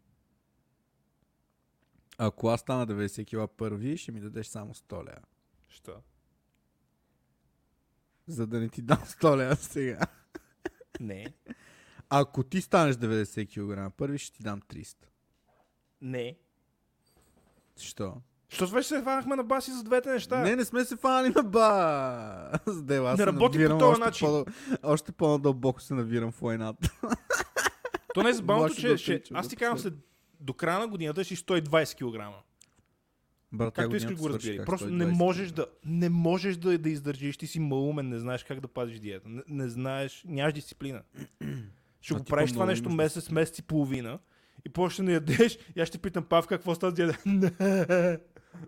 Ако аз стана 90 кила първи, ще ми дадеш само 100 лея. Що? За да не ти дам 100 лея сега. Не. Ако ти станеш 90 кг първи, ще ти дам 300. Не. Защо? Защото вече се фанахме на баси за двете неща. Не, не сме се фанали на ба. Дела, аз Не работи по този още начин. По, още по-надълбоко се навирам в войната. То не е забавното, че да отричам, аз ти казвам след до края на годината ще си 120 кг. Брат, Както искаш го как Просто 120 не можеш да, не можеш да, да издържиш, ти си малумен, не знаеш как да пазиш диета. Не, не знаеш, нямаш дисциплина. Ще А го правиш това нещо месец, месец и половина и после ще не ядеш и аз ще питам Павка какво става диета.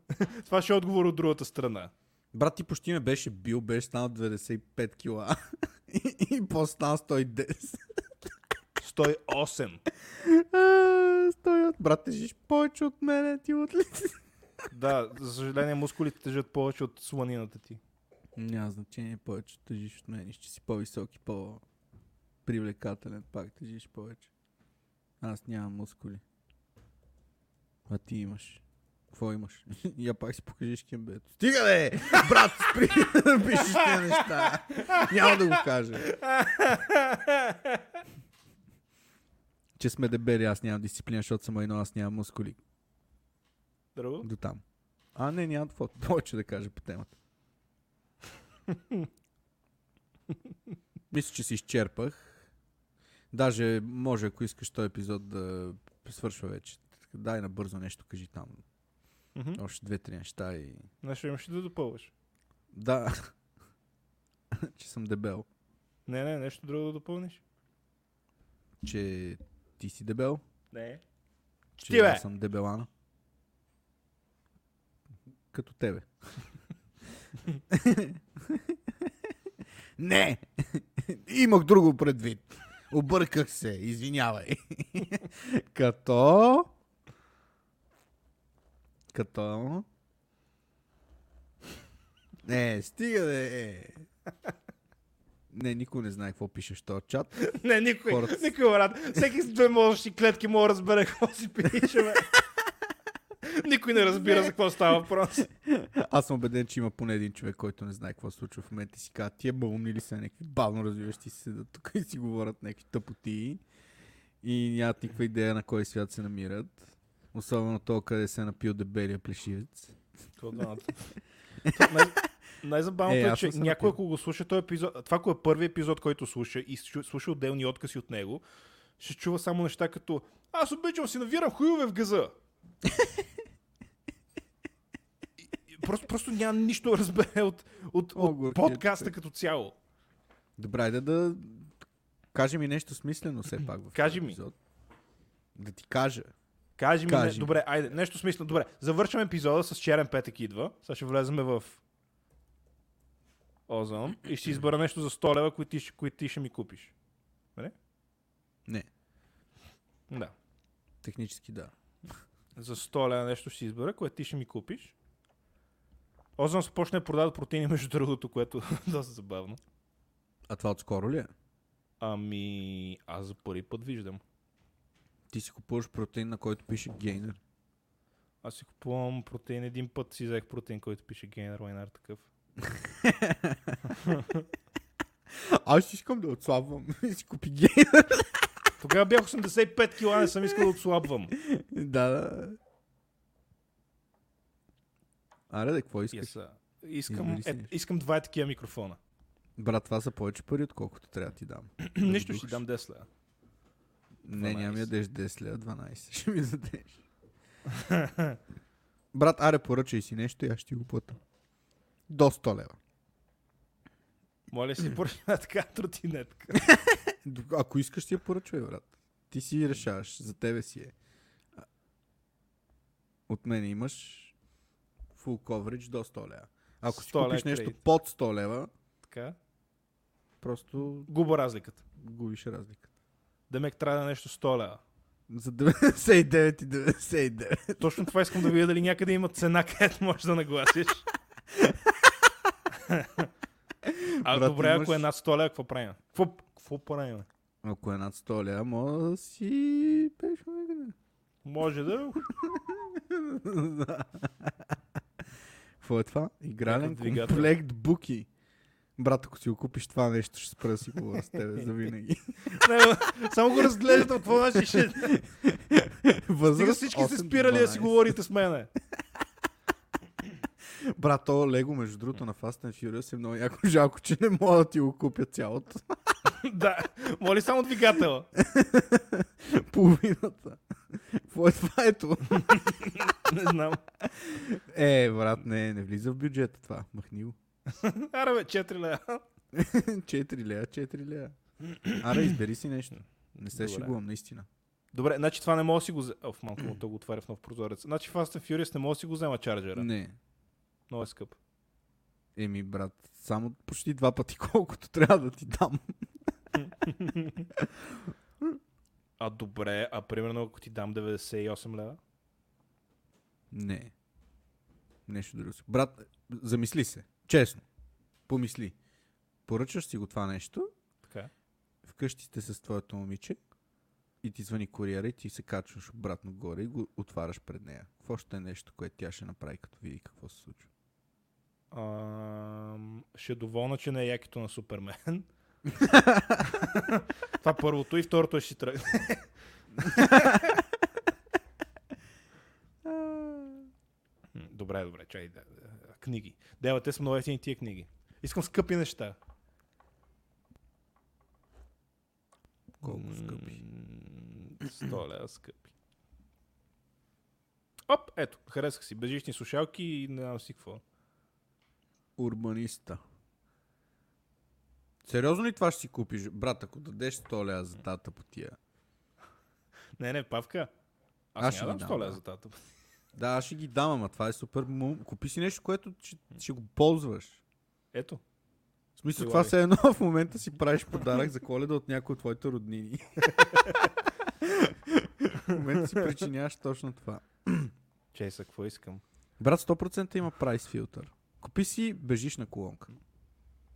Това ще е отговор от другата страна. Брат, ти почти ме беше бил, беше станал 95 кила. и, и после стана 110. 108. А, Стой от брат, тежиш повече от мене, ти от лице. Да, за съжаление мускулите тежат повече от сланината ти. Няма значение, повече тежиш от мен. Ще си по-висок и по-привлекателен, пак тежиш повече. Аз нямам мускули. А ти имаш. Какво имаш? Я пак си покажиш кембето. Стига де! Брат, спри да пишеш тези неща. Няма да го кажа. Че сме дебели, аз нямам дисциплина, защото съм едно, аз нямам мускули. Друго? До там. А, не, нямам какво повече да кажа по темата. Мисля, че си изчерпах. Даже може, ако искаш този епизод да свършва вече. Дай набързо нещо, кажи там. Мгм. Още две-три неща и... Нещо имаш да допълваш? Да. че съм дебел. Не, не, нещо друго да допълниш? Че ти си дебел. Не. Че Ти, бе! съм дебелана. Като тебе. Не! Имах друго предвид. Обърках се, извинявай. Като... Като... Не, стига да е. Не, никой не знае какво пишеш в този чат. Не, никой, Хората- никой, брат. Всеки с две мозъчни клетки мога да разбере какво си пише, бе. Никой не разбира за какво става въпрос. Аз съм убеден, че има поне един човек, който не знае какво се случва в момента и си казва, тия бълни ли са някакви бавно развиващи се седат тук и си говорят някакви тъпоти и нямат никаква идея на кой свят се намират. Особено то, къде се е напил дебелия плешивец. Най- Най-забавното Е, е, че някой, ако го слуша този епизод, това ако е първи епизод, който слуша и слу- слуша отделни откази от него, ще чува само неща като Аз обичам си навирам хуйове в газа. И- и просто, просто няма нищо да разбере от, от, О, от подкаста като цяло. Добре, айде да кажи ми нещо смислено все пак в Кажи ми. епизод. Да ти кажа. Кажи ми, Кажи не, ми. добре, айде, нещо смислено. Добре, завършваме епизода с черен петък идва. Сега ще влеземе в Озон и ще избера нещо за 100 лева, които ти, които ти ще ми купиш. Не, Да. технически да. За 100 лева нещо ще избера, което ти ще ми купиш. Озон започне да продава протеини между другото, което е доста забавно. А това отскоро ли е? Ами, аз за първи път виждам. Ти си купуваш протеин, на който пише гейнер. Аз си купувам протеин един път, си взех протеин, който пише Гейнер Лайнар такъв. Аз искам да отслабвам. И си купи гейнер. Тогава бях 85 кила, не съм искал да отслабвам. да, да. Аре, да, какво искаш? Yes, искам, е, искам два такива микрофона. Брат, това са повече пари, отколкото трябва да ти дам. Нищо ще дам 10 лева. Не, няма ми 12. ядеш 10 лева, 12. Ще ми дадеш. Брат, аре, поръчай си нещо и аз ще го плата. До 100 лева. Моля си, поръча една така тротинетка. Ако искаш, ти я поръчвай, брат. Ти си решаваш. За тебе си е. От мен имаш full coverage до 100 лева. Ако си 100 лева купиш нещо кредит. под 100 лева, Така. просто Губа разликата. губиш разлика. Демек трябва да е нещо 100 лева. За 99 и 99. Точно това искам да видя дали някъде има цена, където можеш да нагласиш. а Брат, добре, имаш- ако е над 100 лева, какво правим? Какво, какво правим? Ако е над 100 лева, може да си пеш някъде. Може да... Какво е това? Игрален комплект буки. Брат, ако си го купиш това нещо, ще спра да си говоря с тебе за винаги. Само го разглеждам, какво значи ще... Стига Възраст всички се 8 спирали да си 12. говорите с мене. Брат, то Лего, между другото, на Fast and Furious е много яко жалко, че не мога да ти го купя цялото. да, моли само двигатела. Половината. Какво е това ето? Не знам. Е, брат, не, не влиза в бюджета това. Махни го. Аре бе, 4 лева. 4 лея, 4 лея. Аре, избери си нещо. Не се шегувам, наистина. Добре, значи това не мога да си го взема. Оф, малко му то го отваря в нов прозорец. Значи Fast and Furious не мога да си го взема чарджера. Не. Много е скъп. Еми, брат, само почти два пъти колкото трябва да ти дам. А добре, а примерно ако ти дам 98 лева? Не. Нещо друго. Брат, замисли се. Честно. Помисли. Поръчаш си го това нещо, Така. вкъщи сте с твоето момиче и ти звъни куриера и ти се качваш обратно горе и го отваряш пред нея. Какво ще е нещо, което тя ще направи, като види какво се случва? Ще е доволна, че не е якито на Супермен. Това първото и второто е ще тръгне. Добре, добре, чай. Да, да, книги. Дева, те са много ефтини тия книги. Искам скъпи неща. Колко скъпи. М, 100 лева скъпи. Оп, ето, харесах си. Бежични слушалки и не знам си какво. Урбаниста. Сериозно ли това ще си купиш? Брат, ако дадеш 100 лева за тата по тия. Не, не, Павка. Аз, Аз ще дам дам, 100 лева да. за тата. Да, аз ще ги дам, ама това е супер. Купи си нещо, което ще, ще го ползваш. Ето. В смисъл, Прилагай. това все едно в момента си правиш подарък за коледа от някой от твоите роднини. в момента си причиняваш точно това. Чей са, какво искам? Брат, 100% има прайс филтър. Купи си бежишна колонка.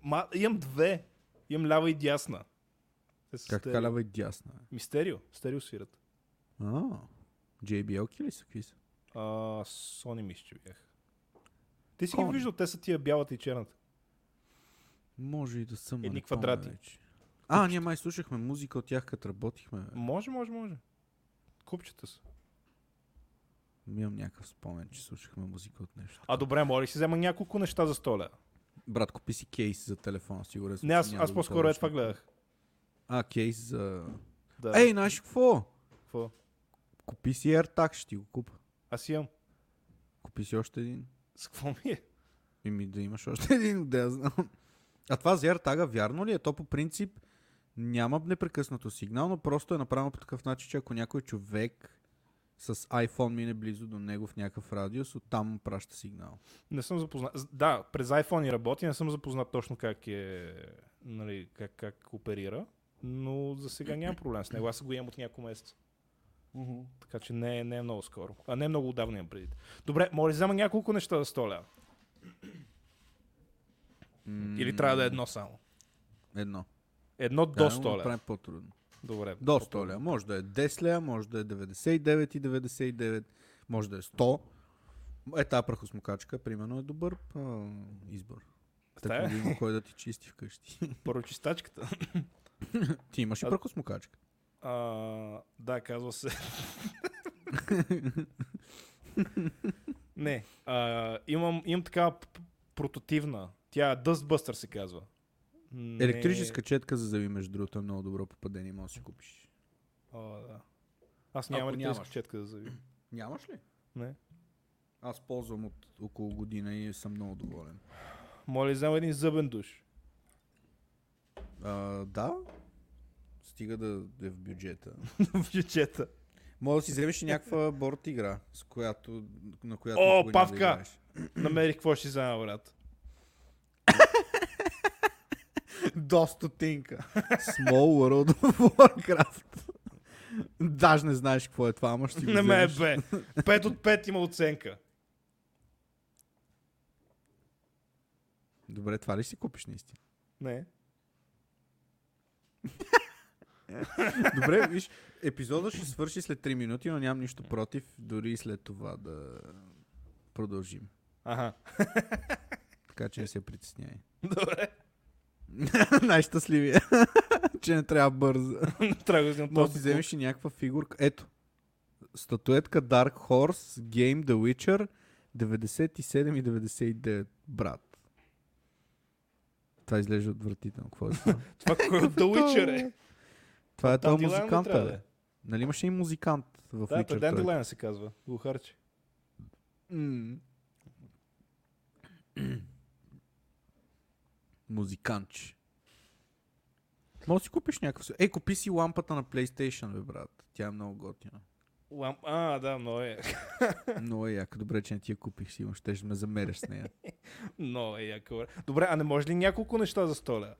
Ма, имам две. Имам лява и дясна. Те са Как така лява и дясна? бе? Ми стерео. Стерео свират. А, JBL-ки ли са? Какви са? А, Sony мисля, че бях. Ти си Sony. ги виждал, те са тия бялата и черната. Може и да съм. Едни квадрати. вече. А, ние май слушахме музика от тях, като работихме. Може, може, може. Купчета са. Имам някакъв спомен, че слушахме музика от нещо. А добре, моля си взема няколко неща за 100 лева? Брат, купи си кейс за телефона, сигурен съм. Не, аз, аз по-скоро е това гледах. А, кейс за... Да. Ей, знаеш какво? Какво? Купи си AirTag, ще ти го купа. Аз имам. Купи си още един. С какво ми е? Ими да имаш още един, да я знам. А това за AirTag вярно ли е? То по принцип няма непрекъснато сигнал, но просто е направено по такъв начин, че ако някой човек с iPhone мине близо до него в някакъв радиус, оттам му праща сигнал. Не съм запознат. Да, през iPhone и работи, не съм запознат точно как е, нали, как, как оперира, но за сега няма проблем с него. Аз го имам от няколко месеца. Така че не, е- не е много скоро. А не е много отдавна имам преди. Добре, моля, взема няколко неща за 100 лева. Или трябва да е едно само? Едно. Едно до да 100 го лева. направим по-трудно. Добре. До 100 лева. Може да е 10 лева, може да е 99,99, може да е 100. Е, тази прахосмокачка, примерно, е добър а, избор. Така Тая? да има кой да ти чисти вкъщи. Първо чистачката. ти имаш и А- прахосмокачка. А, да, казва се. Не, а, имам, имам така п- прототивна. Тя Dustbuster се казва. Не- Електрическа четка за зъби, между другото, е много добро попадение, може да си купиш. О, да. Аз нямам електрическа нямаш. четка за зъби. Нямаш ли? Не. Аз ползвам от около година и съм много доволен. Моля, взема един зъбен душ. А, да, стига да е в бюджета. в бюджета. Може да си вземеш и някаква борт игра, с която, на която О, да Павка! играеш. Намерих какво ще взема, брат. До стотинка. Small World of Warcraft. Даже не знаеш какво е това, ама ще го Не ме е бе. 5 от 5 има оценка. Добре, това ли си купиш наистина? Не. Добре, виж, епизодът ще свърши след 3 минути, но нямам нищо против, дори и след това да продължим. Ага. Така че не се притеснявай. Добре. Най-щастливия, че не трябва бързо. Трябва да Може да вземеш и някаква фигурка. Ето. Статуетка Dark Horse Game The Witcher 97 и 99, брат. Това изглежда отвратително. Какво е това? Това кой от The Witcher е? това е този Dandelion ли музикант, трябва да бе. е? Нали имаше и музикант в Да, Witcher 3? Dandelion се казва. Глухарче. М. Музиканч. Може да си купиш някакъв... Ей, купи си лампата на PlayStation, бе, брат. Тя е много готина. Ламп... А, да, много е. Много е яка. Добре, че не ти я купих си, ще ще ме замеряш с нея. Много е яко. бре. Добре, а не може ли няколко неща за 100 лева?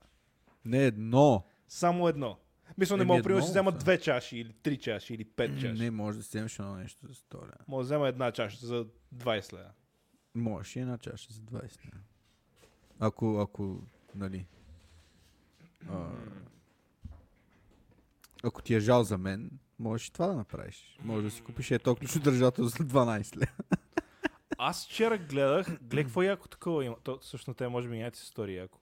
Не едно. Само едно. Мисля, не Еми, мога, примерно, да си взема две чаши или три чаши или пет чаши. Не, може да си вземеш едно нещо за 100 лева. Мога да взема една чаша за 20 лева. Можеш и една чаша за 20 лева. Ако, ако, нали... А, ако ти е жал за мен, можеш и това да направиш. Може да си купиш ето ключодържател за 12 лева. Аз вчера гледах, гледай какво яко такова има. То, всъщност те може би няма си стори яко.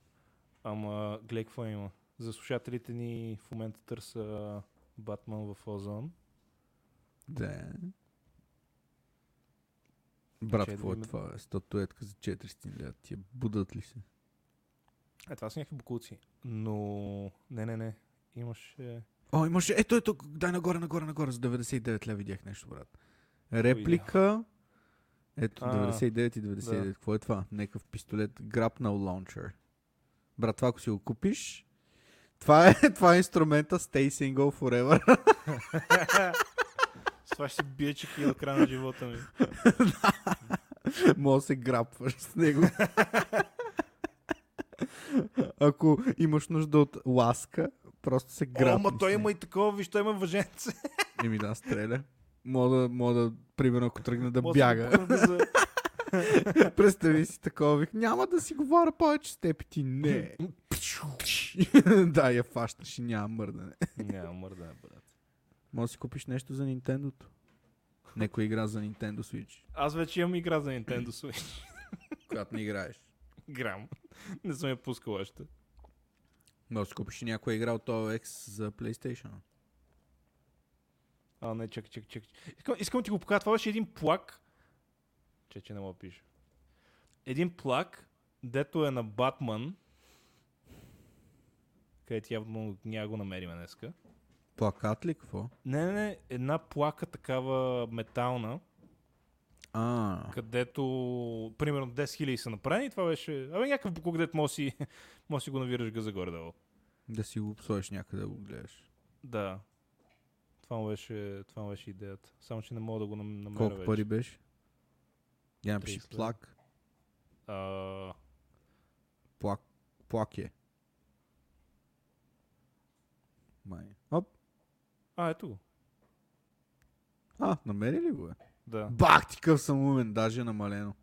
Ама гледай какво има. За слушателите ни в момента търса Батман в Озон. Да. Брат, какво е това? Статуетка за 400 лева. Тия будат ли се? Е, това са някакви букулци. Но... Не, не, не. Имаше... О, имаше. Ето, ето, дай нагоре, нагоре, нагоре. За 99 лева видях нещо, брат. Реплика. Ето, А, 99 и 99. да. Какво е това? Някакъв пистолет. Grapnel Launcher. Брат, това ако си го купиш, това е, това е инструмента Stay Single Forever. С това ще бия чеки до края на живота ми. Може да се грапваш с него. Ако имаш нужда от ласка, просто се О, грапни ма той има и такова, виж, той има въженце. Еми да, стреля. Мога да, мога да, примерно, ако тръгне да бяга. Представи си такова, вик, няма да си говоря повече с теб ти не. да, я фащаш и няма мърдане. Няма мърдане, брат. Може да си купиш нещо за Nintendo. Некоя игра за Nintendo Switch, Аз вече имам игра за Nintendo Switch. която не играеш. Грам. Не съм я пускал още. Може да купиш някоя игра от OX за PlayStation. А, не, чакай, чакай, чакай. Искам, искам ти го покажа. Това беше един плак. Че, че не мога пише. Един плак, дето е на Батман. Където явно няма го намерим днеска. Плакат ли какво? Не, не, не, една плака такава метална, А, където примерно 10 000 са направени това беше... Абе някакъв буклук, дето може си, може си го навираш газа горе-долу. да си го сложиш някъде да го гледаш. Да. Това му беше, това му беше идеята. Само, че не мога да го нам- намеря Колко вече. пари беше? Я напиши 30 лева. плак. А, Плак. Плак е. Май. Оп. а, ето го. А, намери ли го е? Да. Бах ти къв съм умен, даже е намалено.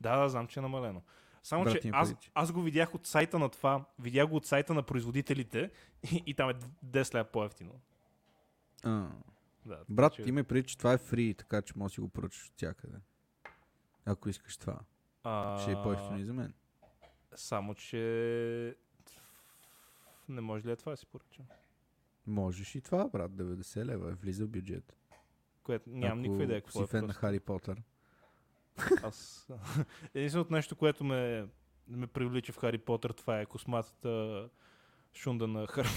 Да, да, знам, че е намалено. Само, Брат че им аз, аз го видях от сайта на това, видях го от сайта на производителите и, и там е 10 лева по-ефтино. А. Да, Брат, че, ти ме преди, че това е фри, така че може да си го поръчаш от всякъде. Ако искаш това. а, Ще е по-ефтино и за мен. Само, че не може ли е това да си поръчам? Можеш и това, брат, 90 лева. е, Влиза в бюджет. Което нямам никаква идея какво си е фен на. Хари Потър. Аз... Единственото нещо, което ме, ме привлича в Хари Потър, това е косматата шунда на Хар